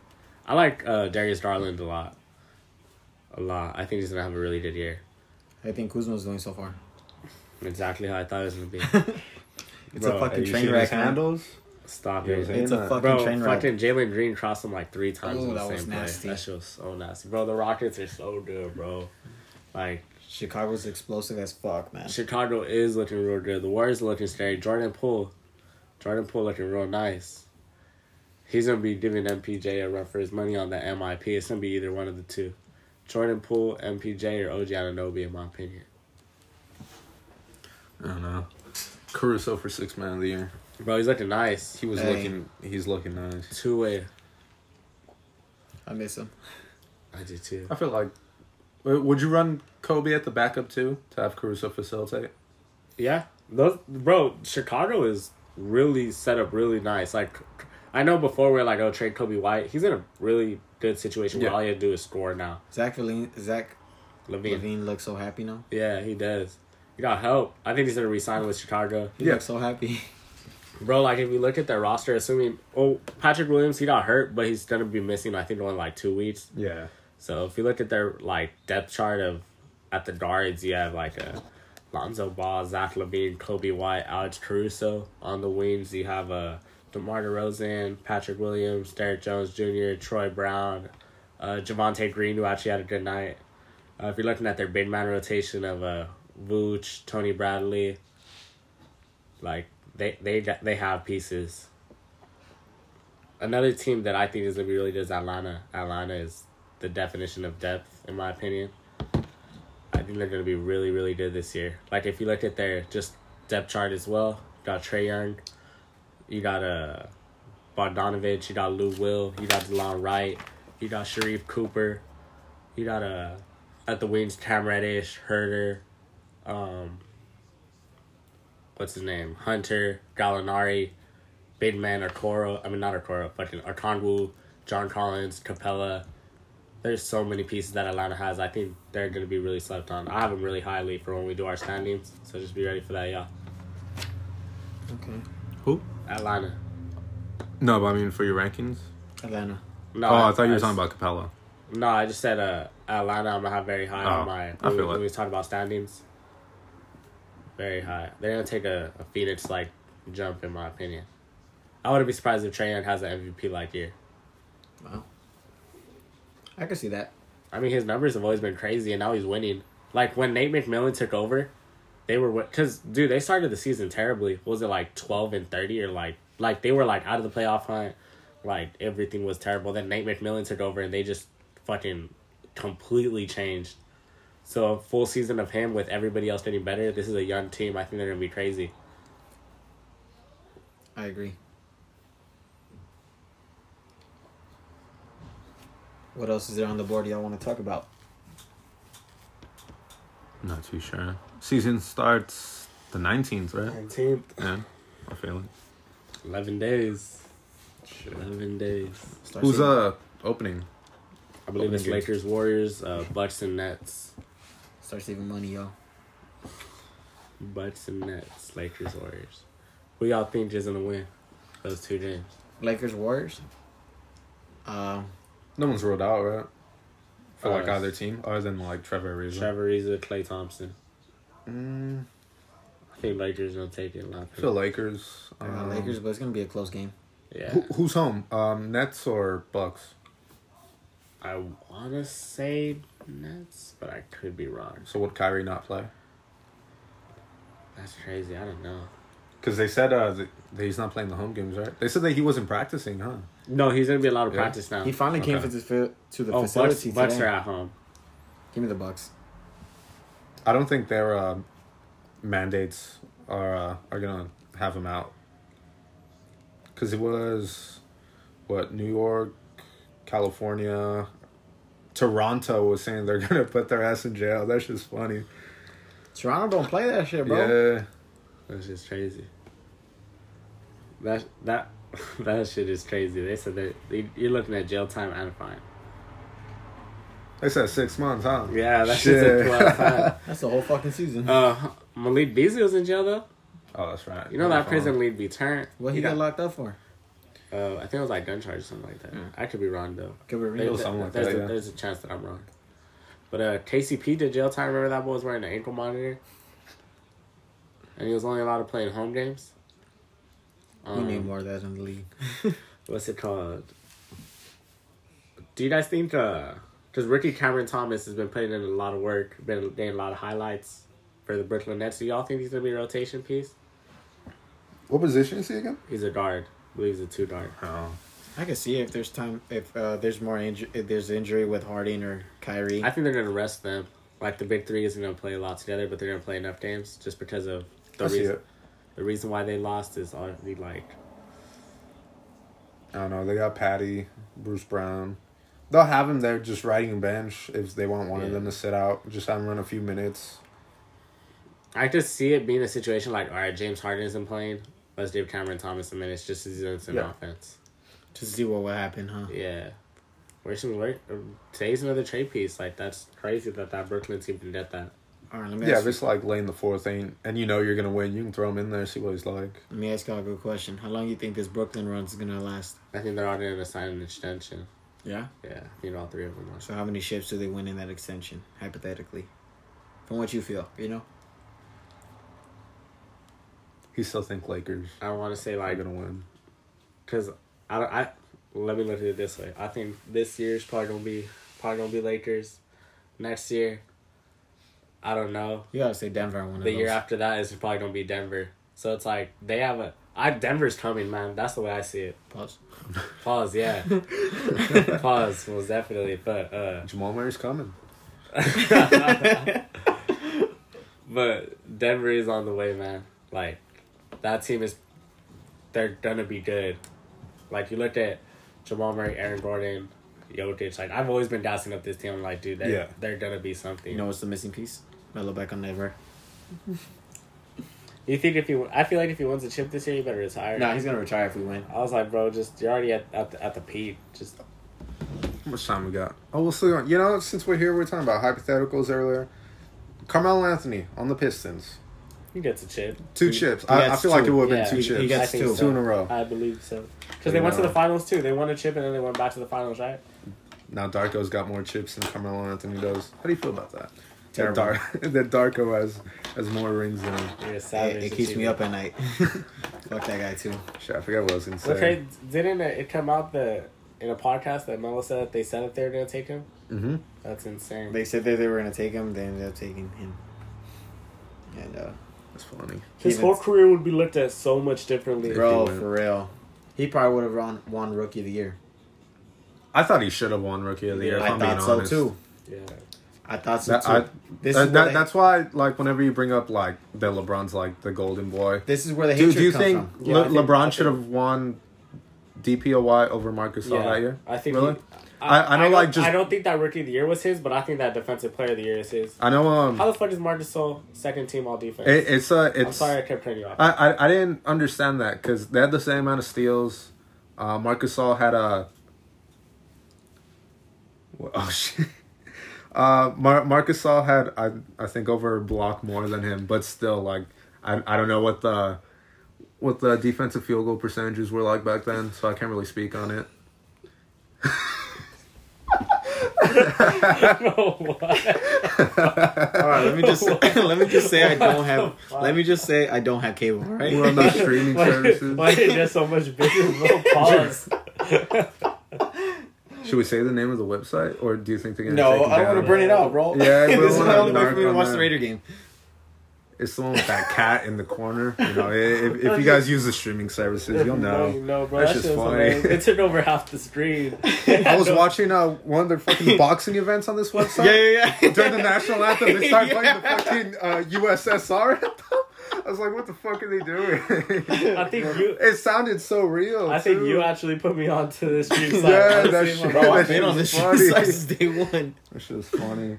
I like uh, Darius Garland a lot. A lot. I think he's gonna have a really good year. I think Kuzma's doing so far. Exactly how I thought it was gonna be. (laughs) It's Bro, a fucking train wreck, his man. handles? Stop Yeah, it. was it? It's a Bro, fucking Bro, train wreck. fucking Jalen Green crossed him like three times Oh, in the that same was play. nasty. That shit was so nasty. Bro, the Rockets are so good, bro. Like Chicago's explosive as fuck, man. Chicago is looking real good. The Warriors are looking scary. Jordan Poole, Jordan Poole looking real nice. He's gonna be giving MPJ a run for his money on the MIP. It's gonna be either one of the two, Jordan Poole, MPJ, or OG Anunoby, in my opinion. I don't know. Caruso for six man of the year. Bro, he's looking nice. He was Hey. looking. He's looking nice. Two way. I miss him. I do too. I feel like. Would you run Coby at the backup too to have Caruso facilitate? Yeah, those bro. Chicago is really set up really nice. Like, I know before we are like, oh, trade Coby White. He's in a really good situation where Yeah. all you have to do is score now. Zach LaVine, Zach LaVine. LaVine looks so happy now. Yeah, he does. He got help. I think he's gonna resign with Chicago. He Yeah. looks so happy. (laughs) Bro, like if you look at their roster, assuming oh Patrick Williams, he got hurt, but he's gonna be missing. I think only like two weeks. Yeah. So if you look at their like depth chart of at the guards, you have like a Lonzo Ball, Zach LaVine, Coby White, Alex Caruso. On the wings, you have a DeMar DeRozan, Patrick Williams, Derrick Jones Jr., Troy Brown, uh, Javonte Green, who actually had a good night. Uh, if you're looking at their big man rotation of uh, Vooch, Tony Bradley, like they they they have pieces. Another team that I think is gonna be really good is Atlanta. Atlanta is the definition of depth, in my opinion. I think they're gonna be really, really good this year. Like if you look at their just depth chart as well, you got Trae Young, you got uh Bogdanovich, you got Lou Will, you got Delon Wright, you got Sharife Cooper, you got uh at the wings Cam Reddish, Huerter, um what's his name? Hunter, Gallinari, Big Man Okoro, I mean not Okoro, fucking Okongwu, John Collins, Capela. There's so many pieces that Atlanta has. I think they're gonna be really slept on. I have them really highly for when we do our standings, so just be ready for that, y'all. Okay. Who? Atlanta. No, but I mean for your rankings. Atlanta. No, oh, I thought you were s- talking about Capela. No, I just said uh, Atlanta. I'm gonna have very high on Oh, my. I When, feel when it. we talk about standings, very high. They're gonna take a, a Phoenix like jump, in my opinion. I wouldn't be surprised if Trae Young has an MVP like year. Wow. I can see that. I mean, his numbers have always been crazy, and now he's winning. Like when Nate McMillan took over, they were because dude, they started the season terribly. Was it like twelve and thirty or like like they were like out of the playoff hunt, like everything was terrible. Then Nate McMillan took over, and they just fucking completely changed. So a full season of him with everybody else getting better. This is a young team. I think they're gonna be crazy. I agree. What else is there on the board y'all want to talk about? Not too sure. Season starts The nineteenth, right? Nineteenth. Yeah, I feel it. Eleven days. Eleven days. Start Who's seeing- uh opening? I believe it's Opening games. Lakers, Warriors, uh, Bucks and Nets. Start saving money, y'all. Bucks and Nets. Lakers, Warriors. Who y'all think is gonna win those two games? Lakers Warriors. Um, No one's ruled out, right? For like Uh, either team, other than like Trevor Ariza. Trevor Ariza, Klay Thompson. Mm, I think Lakers gonna take it. a lot. I feel Lakers. I got Um, Lakers, but it's gonna be a close game. Yeah. Who, who's home? Um, Nets or Bucks? I wanna say Nets, but I could be wrong. So would Kyrie not play? That's crazy. I don't know. Because they said uh, that that he's not playing the home games, right? They said that he wasn't practicing, huh? No, he's gonna be allowed to Yeah. practice now. He finally came Okay. to the to the oh, Bucks, facility Bucks today. are at home. Give me the Bucks. I don't think their uh, mandates are uh, are gonna have him out. Because it was what New York, California, Toronto was saying they're (laughs) gonna put their ass in jail. That's just funny. Toronto don't play that shit, bro. Yeah, That's just crazy. That that (laughs) that shit is crazy. They said that they, you're looking at jail time and a fine. they said six months, huh? Yeah, that shit's a twelve. (laughs) That's the whole fucking season. Uh, Malik Beasley was in jail though. Oh, that's right. You know that prison lead be turned. what he got locked up for? Uh, I think it was like gun charge or something like that. Mm. I could be wrong though. Could be There- real. something like there's, that, a, yeah. there's a chance that I'm wrong. But uh, KCP did jail time. Remember that boy was wearing an ankle monitor, and he was only allowed to play in home games. We Um, need more of that in the league. (laughs) what's it called? Do you guys think? Because Ricky Cameron Thomas has been putting in a lot of work, been getting a lot of highlights for the Brooklyn Nets. Do y'all think he's gonna be a rotation piece? What position is he again? He's a guard. I believe he's a two. Oh, I can see if there's time, if uh, there's more injury, if there's injury with Harden or Kyrie. I think they're gonna rest them. Like the big three isn't gonna play a lot together, but they're gonna play enough games just because of the I reason. The reason why they lost is already like I don't know. They got Patty, Bruce Brown. They'll have him there just riding bench if they want one of them to sit out. Just have him run a few minutes. I just see it being a situation like all right, James Harden isn't playing. Let's give Cameron Thomas a minute just as he's in Yeah. offense. to see what will happen, huh? Yeah. Where's some work? Uh, today's another trade piece. Like that's crazy that that Brooklyn team can get that. All right, let me Yeah, ask if you, it's like laying the fourth thing, and you know you're gonna win, you can throw him in there, see what he's like. let me ask y'all a good question. How long do you think this Brooklyn run's gonna last? I think they're all going to sign an extension. Yeah. Yeah, I think all three of them are. So how many ships do they win in that extension, hypothetically? From what you feel, you know. He still think Lakers I want to say are like gonna win. Cause I don't. I let me look at it this way. I think this year's probably gonna be probably gonna be Lakers. Next year, I don't know. You gotta say Denver on one of The those. year after that is probably gonna be Denver. So it's like they have a. I Denver's coming, man. That's the way I see it. Pause. (laughs) Pause. Yeah. (laughs) Pause was definitely, but uh, Jamal Murray's coming. (laughs) but Denver is on the way, man. Like that team is. They're gonna be good. Like you look at Jamal Murray, Aaron Gordon, Jokic. Like I've always been gassing up this team. I'm like, dude, they're Yeah. they're gonna be something. You know what's the missing piece? Melo back on never. (laughs) You think if he? I feel like if he wins the chip this year, he better retire. No, he's gonna retire if we win. I was like, bro, just you're already at at the, at the peak. Just How much time we got? Oh, we'll see. You know, since we're here, we're talking about hypotheticals earlier. Carmelo Anthony on the Pistons. He gets a chip. Two He- chips. he I, I gets feel like it would have Yeah, been two he- chips. he gets I think two. two in a row. I believe so. Because they went to the finals too. They won a chip and then they went back to the finals, right? Now Darko's got more chips than Carmelo Anthony does. How do you feel about that? That, Terrible. Dar- (laughs) that Darko has has more rings than him. Yeah, It, it keeps me up at night. (laughs) Fuck that guy too. Shit, I forgot what I was gonna say. Okay, didn't it it come out the in a podcast that Melo said that they said that they were gonna take him? Mm-hmm. That's insane. They said that they were gonna take him. They ended up taking him. And uh, That's funny. His Even- whole career would be looked at so much differently. Bro, for real, he probably would have won, won Rookie of the Year. I thought he should have won Rookie of the Year. Yeah, if I I'm being thought so honest. too. Yeah. I thought so That, too. I, this that- is that- where the, that's why, like, whenever you bring up like that, LeBron's like the golden boy. this is where the Do, hatred do you comes think from. Yeah, I think- LeBron should have won DPOY over Marcus Gasol Yeah, that year? I think Really? he, I- I know, don't- like, just- I don't think that rookie of the year was his, but I think that defensive player of the year is his. I know. Um, How the fuck is Marc Gasol second team all defense? it, it's uh, it's. I'm sorry I kept turning you off. I, I I didn't understand that because they had the same amount of steals. Uh, Marcus All had a. (laughs) Oh shit. Uh, Mar- Marcus All had I I think over a block more than him, but still like I I don't know what the what the defensive field goal percentages were like back then, so I can't really speak on it. (laughs) (laughs) Oh, all right, let me just (laughs) (laughs) let me just say I don't have. Let me just say I don't have cable. all Right? We're on those streaming why, services. why is it just so much bigger? Bro, pause. Should we say the name of the website, or do you think they're gonna? No, take I don't want to down? burn it out, bro. Yeah, this is we're my only way for me to watch on the that. Raider game. It's the one with that cat in the corner. You know, if, if you guys use the streaming services, you'll know. no, bro. That's That just funny. hilarious. It took over half the screen. I was watching uh, one of their fucking (laughs) boxing events on this website. Yeah, yeah, yeah. During the national anthem, they started (laughs) playing the fucking uh, USSR anthem. I was like, what the fuck are they doing? I think you. (laughs) It sounded so real. I think too. you actually put me onto this stream side. Yeah, that honestly, shit- Bro, bro. I've that been on this funny. site since day one. That shit was funny.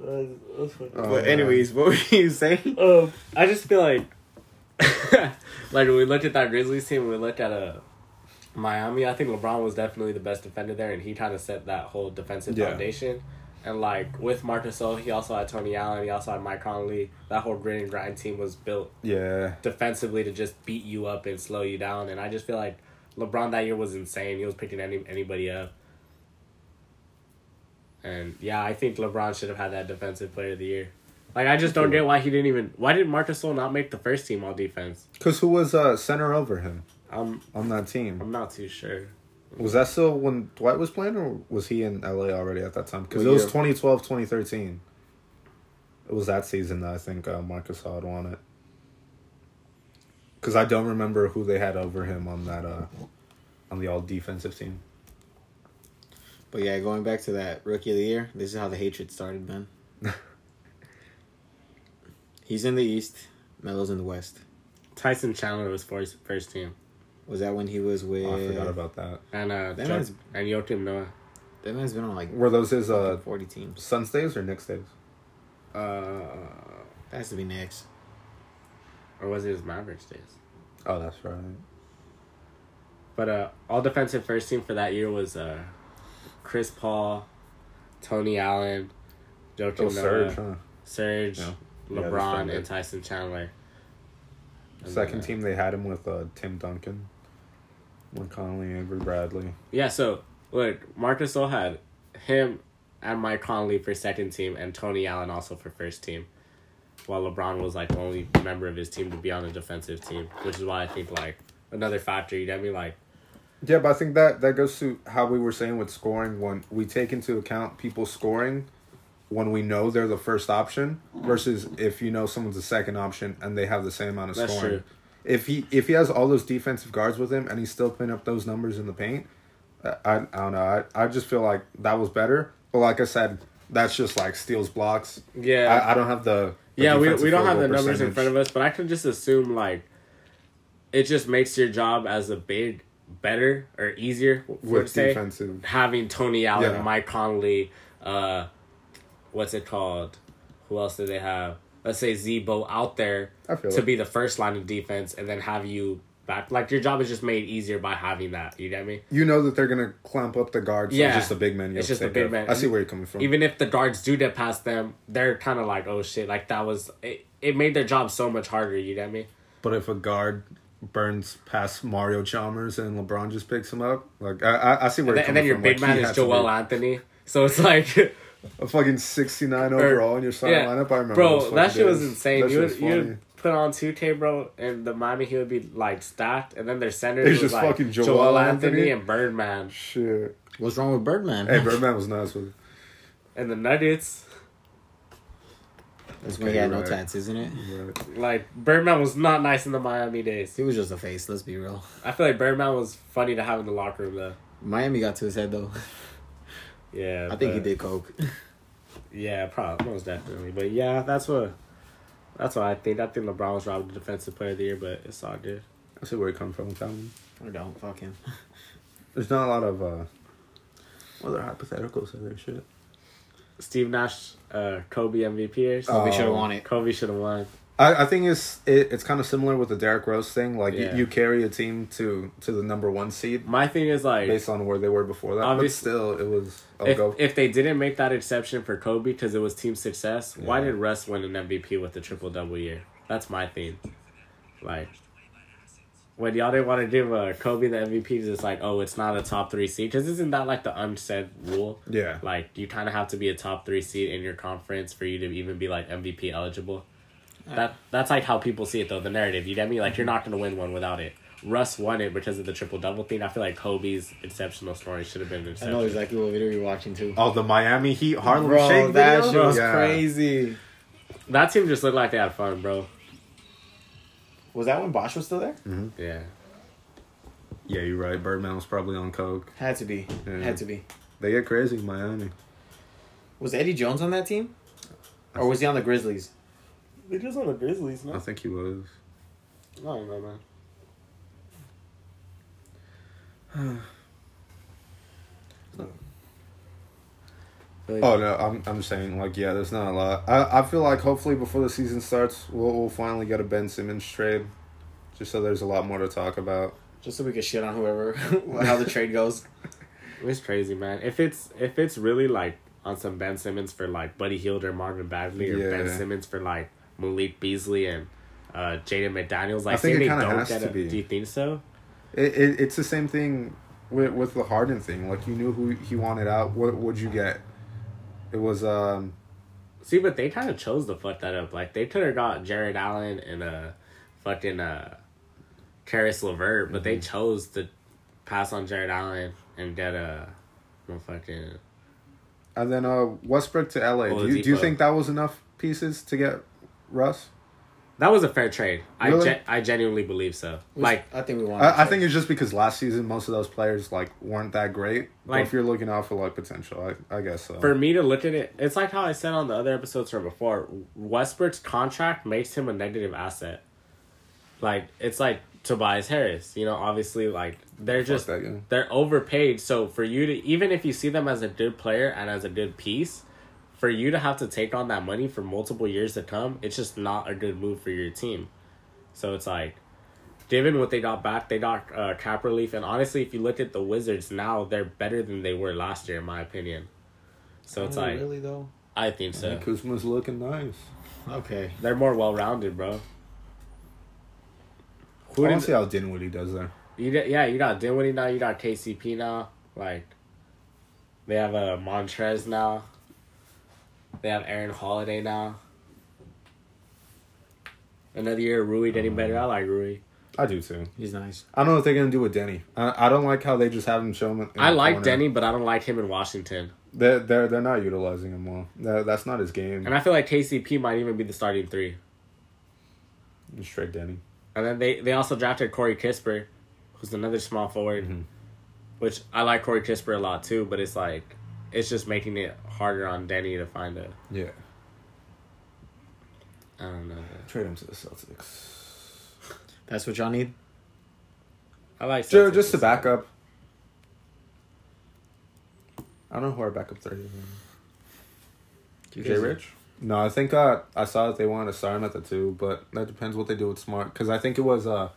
That's- that's funny. Oh, But man. anyways, what were you saying? Um, I just feel like, (laughs) like when we looked at that Grizzlies team, we looked at a Miami. I think LeBron was definitely the best defender there, and he kind of set that whole defensive Yeah. foundation. And like with Marcus Gasol, he also had Tony Allen. He also had Mike Conley. That whole grit and grind team was built Yeah. defensively to just beat you up and slow you down. And I just feel like LeBron that year was insane. He was picking any anybody up. And yeah, I think LeBron should have had that defensive player of the year. Like I just don't get why he didn't even why did Marcus Gasol not make the first team all defense? Because who was uh, center over him I'm on that team? I'm not too sure. Was that still when Dwight was playing, or was he in LA already at that time? Because it was 2012, 2013. It was that season that I think uh, Marcus had won it. Because I don't remember who they had over him on that uh, on the all defensive team. But yeah, going back to that rookie of the year, this is how the hatred started, man. (laughs) He's in the East, Melo's in the West. Tyson Chandler was his first team. Was that when he was with? Oh, I forgot about that. And uh That man's- and Joakim Noah. That man's been on like Were those his uh, forty teams. Suns days or Knicks days? Uh That has to be next. or was it his Mavericks days? Oh, that's right. But uh, all defensive first team for that year was uh, Chris Paul, Tony Allen, Joakim Oh, Noah, Serge, Serge, huh? Yeah. LeBron, and Tyson Chandler. And Second then, uh, team, they had him with uh, Tim Duncan, Mike Conley, Avery Bradley. Yeah, so look, Marcus Gasol had him and Mike Conley for second team, and Tony Allen also for first team. While LeBron was like the only member of his team to be on the defensive team, which is why I think like another factor. You get me? Like Yeah, but I think that that goes to how we were saying with scoring when we take into account people scoring when we know they're the first option versus if you know someone's the second option and they have the same amount of That's scoring. true. If he if he has all those defensive guards with him and he's still putting up those numbers in the paint, I I, I don't know. I, I just feel like that was better. But like I said, that's just like steals blocks. yeah, I, I don't have the, the yeah, we, we don't have the numbers in front of us, but I can just assume like it just makes your job as a big better or easier for with to say, defensive. having Tony Allen, Yeah. Mike Conley, uh, what's it called? Who else do they have? Let's say Z-Bo out there to it. be the first line of defense, and then have you back. Like your job is just made easier by having that. You get me? You know that they're gonna clamp up the guards. so Yeah. it's just a big man. It's just a big care man. I see where you're coming from. Even if the guards do get past them, they're kind of like, oh shit, like that was it. It made their job so much harder. You get me? But if a guard burns past Mario Chalmers and LeBron just picks him up, like I, I, I see where And then, you're and then coming your from. big Like, man is Joel Anthony. So it's like, (laughs) a fucking sixty nine overall in your starting yeah. lineup. I remember, bro, those that fucking shit was insane. That you would was you would put on two K, bro, and the Miami he would be like stacked, and then their center It's was just like fucking Joel, Joel Anthony, Anthony. and Birdman, Shit. What's wrong with Birdman? Hey, (laughs) Birdman was nice with it. and the Nuggets. That's when he had no right. tats, isn't it? Right. Like Birdman was not nice in the Miami days. He was just a face. Let's be real. I feel like Birdman was funny to have in the locker room though. Miami got to his head though. (laughs) Yeah, I think he did coke. (laughs) Yeah, probably most definitely. But yeah, that's what that's what I think. I think LeBron was robbed the defensive player of the year, but it's all good. I see where you come from with that one. Or don't fuck him. (laughs) There's not a lot of uh Well, they're hypotheticals of their shit. Steve Nash, uh, Kobe MVP or something. Kobe should have won it. Kobe should have won. I, I think it's it, it's kind of similar with the Derrick Rose thing. Like Yeah. you, you carry a team to to the number one seed My thing is like, based on where they were before that. Obvious- but still, it was. I'll if, go. if they didn't make that exception for Kobe because it was team success, why Yeah. did Russ win an MVP with the triple double year? That's my thing. Like, when y'all didn't want to give uh, Kobe the MVP, it's like, oh, it's not a top three seed. Because isn't that like the unsaid rule? yeah. Like, you kind of have to be a top three seed in your conference for you to even be like MVP eligible. That That's like how people see it, though, the narrative. You get me? Like, you're not going to win one without it. Russ won it because of the triple double thing. I feel like Kobe's exceptional story should have been an I know exactly what video you're watching too. Oh, the Miami Heat Harlem Bro, Shake that video. shit was Yeah. crazy. That team just looked like they had fun, bro. Was that when Bosh was still there? Mm-hmm. Yeah. Yeah, you're right. Birdman was probably on coke. Had to be. Yeah. Had to be. They get crazy, in Miami. Was Eddie Jones on that team? Or was he on the Grizzlies? They just on the Grizzlies, I think he was. I don't know, man. (sighs) (sighs) (sighs) Oh no, I'm I'm saying like yeah, there's not a lot. I I feel like hopefully before the season starts, we'll we'll finally get a Ben Simmons trade, just so there's a lot more to talk about. Just so we can shit on whoever, (laughs) how the trade goes. (laughs) It's crazy, man. If it's if it's really like on some Ben Simmons for like Buddy Hield or Marvin Bagley, or Ben Simmons for like Malik Beasley and uh, Jaden McDaniels, like I think it they kinda don't has get to a, be. Do you think so? It, it it's the same thing with with the Harden thing. Like you knew who he wanted out. What would you get? It was um See, but they kind of chose to fuck that up. Like they could have got Jarrett Allen and a fucking uh Caris LeVert, but Mm-hmm. they chose to pass on Jarrett Allen and get a fucking and then uh Westbrook to LA. Do you, do you think that was enough pieces to get Russ? That was a fair trade. I Really? gen- I genuinely believe so. Like I think we won. I, I think it's just because last season most of those players like weren't that great. but Like- if you're looking out for like potential, I I guess so. for me to look at it, it's like how I said on the other episodes from before. Westbrook's contract makes him a negative asset. Like it's like Tobias Harris. You know, obviously, like they're Fuck just that guy. they're overpaid. So for you to even if you see them as a good player and as a good piece, for you to have to take on that money for multiple years to come, it's just not a good move for your team. So it's like, given what they got back, they got uh, cap relief, and honestly, if you look at the Wizards now, they're better than they were last year, in my opinion. So it's like, really though. I think so. And Kuzma's looking nice. Okay. They're more well rounded, bro. I Who want did to see how Dinwiddie does there. you got? Yeah, you got Dinwiddie now. You got KCP now. Like, they have a uh, Montrezl now. They have Aaron Holiday now. Another year, of Rui getting better. I like Rui. I do too. He's nice. I don't know what they're gonna do with Deni. I, I don't like how they just have him show him. I like corner. Deni, but I don't like him in Washington. They're they're they're not utilizing him well. That, that's not his game. And I feel like KCP might even be the starting three. Just straight Deni. And then they, they also drafted Corey Kispert, who's another small forward, Mhm. which I like Corey Kispert a lot too. But it's like it's just making it harder on Deni to find a. Yeah. I don't know. Trade him to the Celtics. That's what y'all need. I like Just, Celtics. just to back up. I don't know who our backup thirty is. Jay Rich? No, I think uh, I saw that they wanted to start him at the two, but that depends what they do with Smart. Because I think it was uh,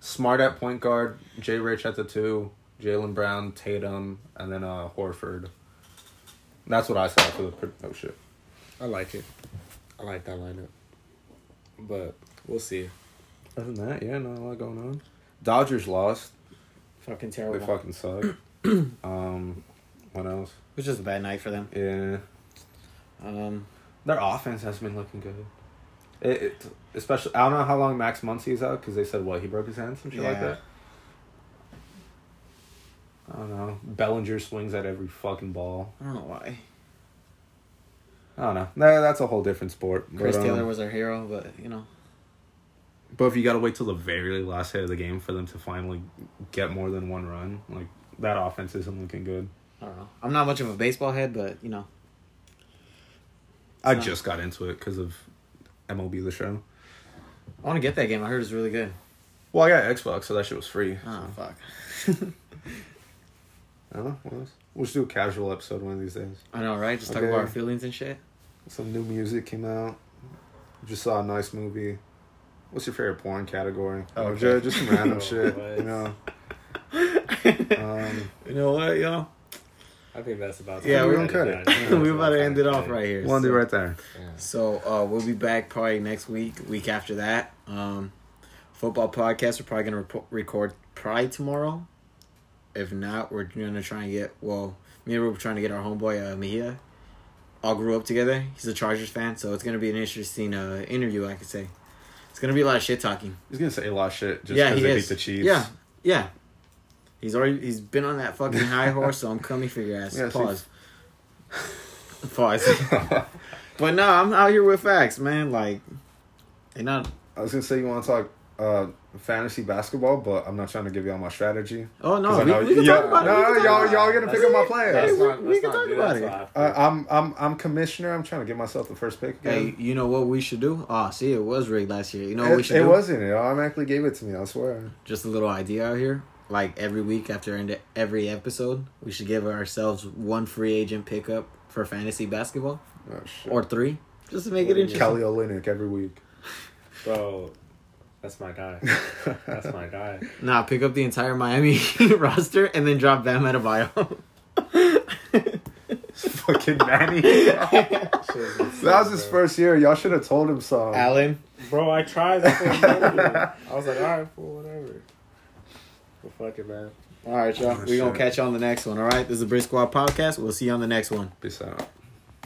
Smart at point guard, Jay Rich at the two, Jaylen Brown, Tatum, and then uh, Horford. That's what I saw for the. pr- Oh, shit. I like it. I like that lineup. But we'll see. Other than that, yeah, not a lot going on. Dodgers lost. Fucking terrible. They fucking suck. (clears throat) um, what else? It was just a bad night for them. Yeah. Um, Their offense has been looking good. It, it especially I don't know how long Max Muncy's out because they said what he broke his hand some shit like that. I don't know. Bellinger swings at every fucking ball. I don't know why. I don't know. That, that's a whole different sport. But, Chris um, Taylor was our hero, but you know, But if you gotta wait till the very last hit of the game for them to finally get more than one run, like that offense isn't looking good. I don't know. I'm not much of a baseball head, but you know, I So- just got into it because of MLB the show. I want to get that game. I heard it's really good. Well, I got Xbox, so that shit was free. Oh fuck. (laughs) I don't know. What else? We'll just do a casual episode one of these days. I know, right? Just talk Okay. about our feelings and shit. Some new music came out. Just saw a nice movie. What's your favorite porn category? You know, Okay. ju- Just, some random (laughs) Oh, shit. what? You know. (laughs) Um, you know what, y'all? I think that's about. It. Yeah, we're to gonna cut it. Yeah, (laughs) We're about to end it off cut right here. one so- right there. Yeah. So uh, we'll be back probably next week, week after that. Um, football podcast. We're probably gonna rep- record probably tomorrow. If not, we're gonna try and get well. Me and are trying to get our homeboy uh, Mejia. All grew up together. He's a Chargers fan, so it's gonna be an interesting uh, interview. I could say it's gonna be a lot of shit talking. He's gonna say a lot of shit just yeah, because he they is. beat the Chiefs. Yeah, yeah. He's already he's been on that fucking high horse, so I'm coming for your ass. (laughs) Yeah, Pause. Pause. (laughs) but no, I'm out here with facts, man. Like, they not. I was gonna say you want to talk uh, fantasy basketball, but I'm not trying to give you all my strategy. Oh no, we, know- we can yeah, talk about no, it. We can talk y'all- y'all gonna pick up my players. Hey, Let's we- not- we can not talk about it. Uh, I'm I'm I'm commissioner. I'm trying to give myself the first pick Hey, you know what we should do? Oh, see, it was rigged last year. You know what it, we should it do? wasn't. It automatically gave it to me. I swear. Just a little idea out here. Like every week after end every episode, we should give ourselves one free agent pickup for fantasy basketball Oh, shit. or three, just to make What it interesting. Kelly Olynyk every week. Bro, that's my guy. (laughs) That's my guy. Nah, pick up the entire Miami (laughs) roster and then drop Bam Adebayo. (laughs) Fucking Manny. that was his first year. Y'all should have told him so. Allen. Bro, I tried. I told you. I was like, all right, fool, whatever. Well, fuck it, man. All right, y'all. Oh, we gonna catch you on the next one. All right. This is the Brick Squad podcast. We'll see you on the next one. Peace out.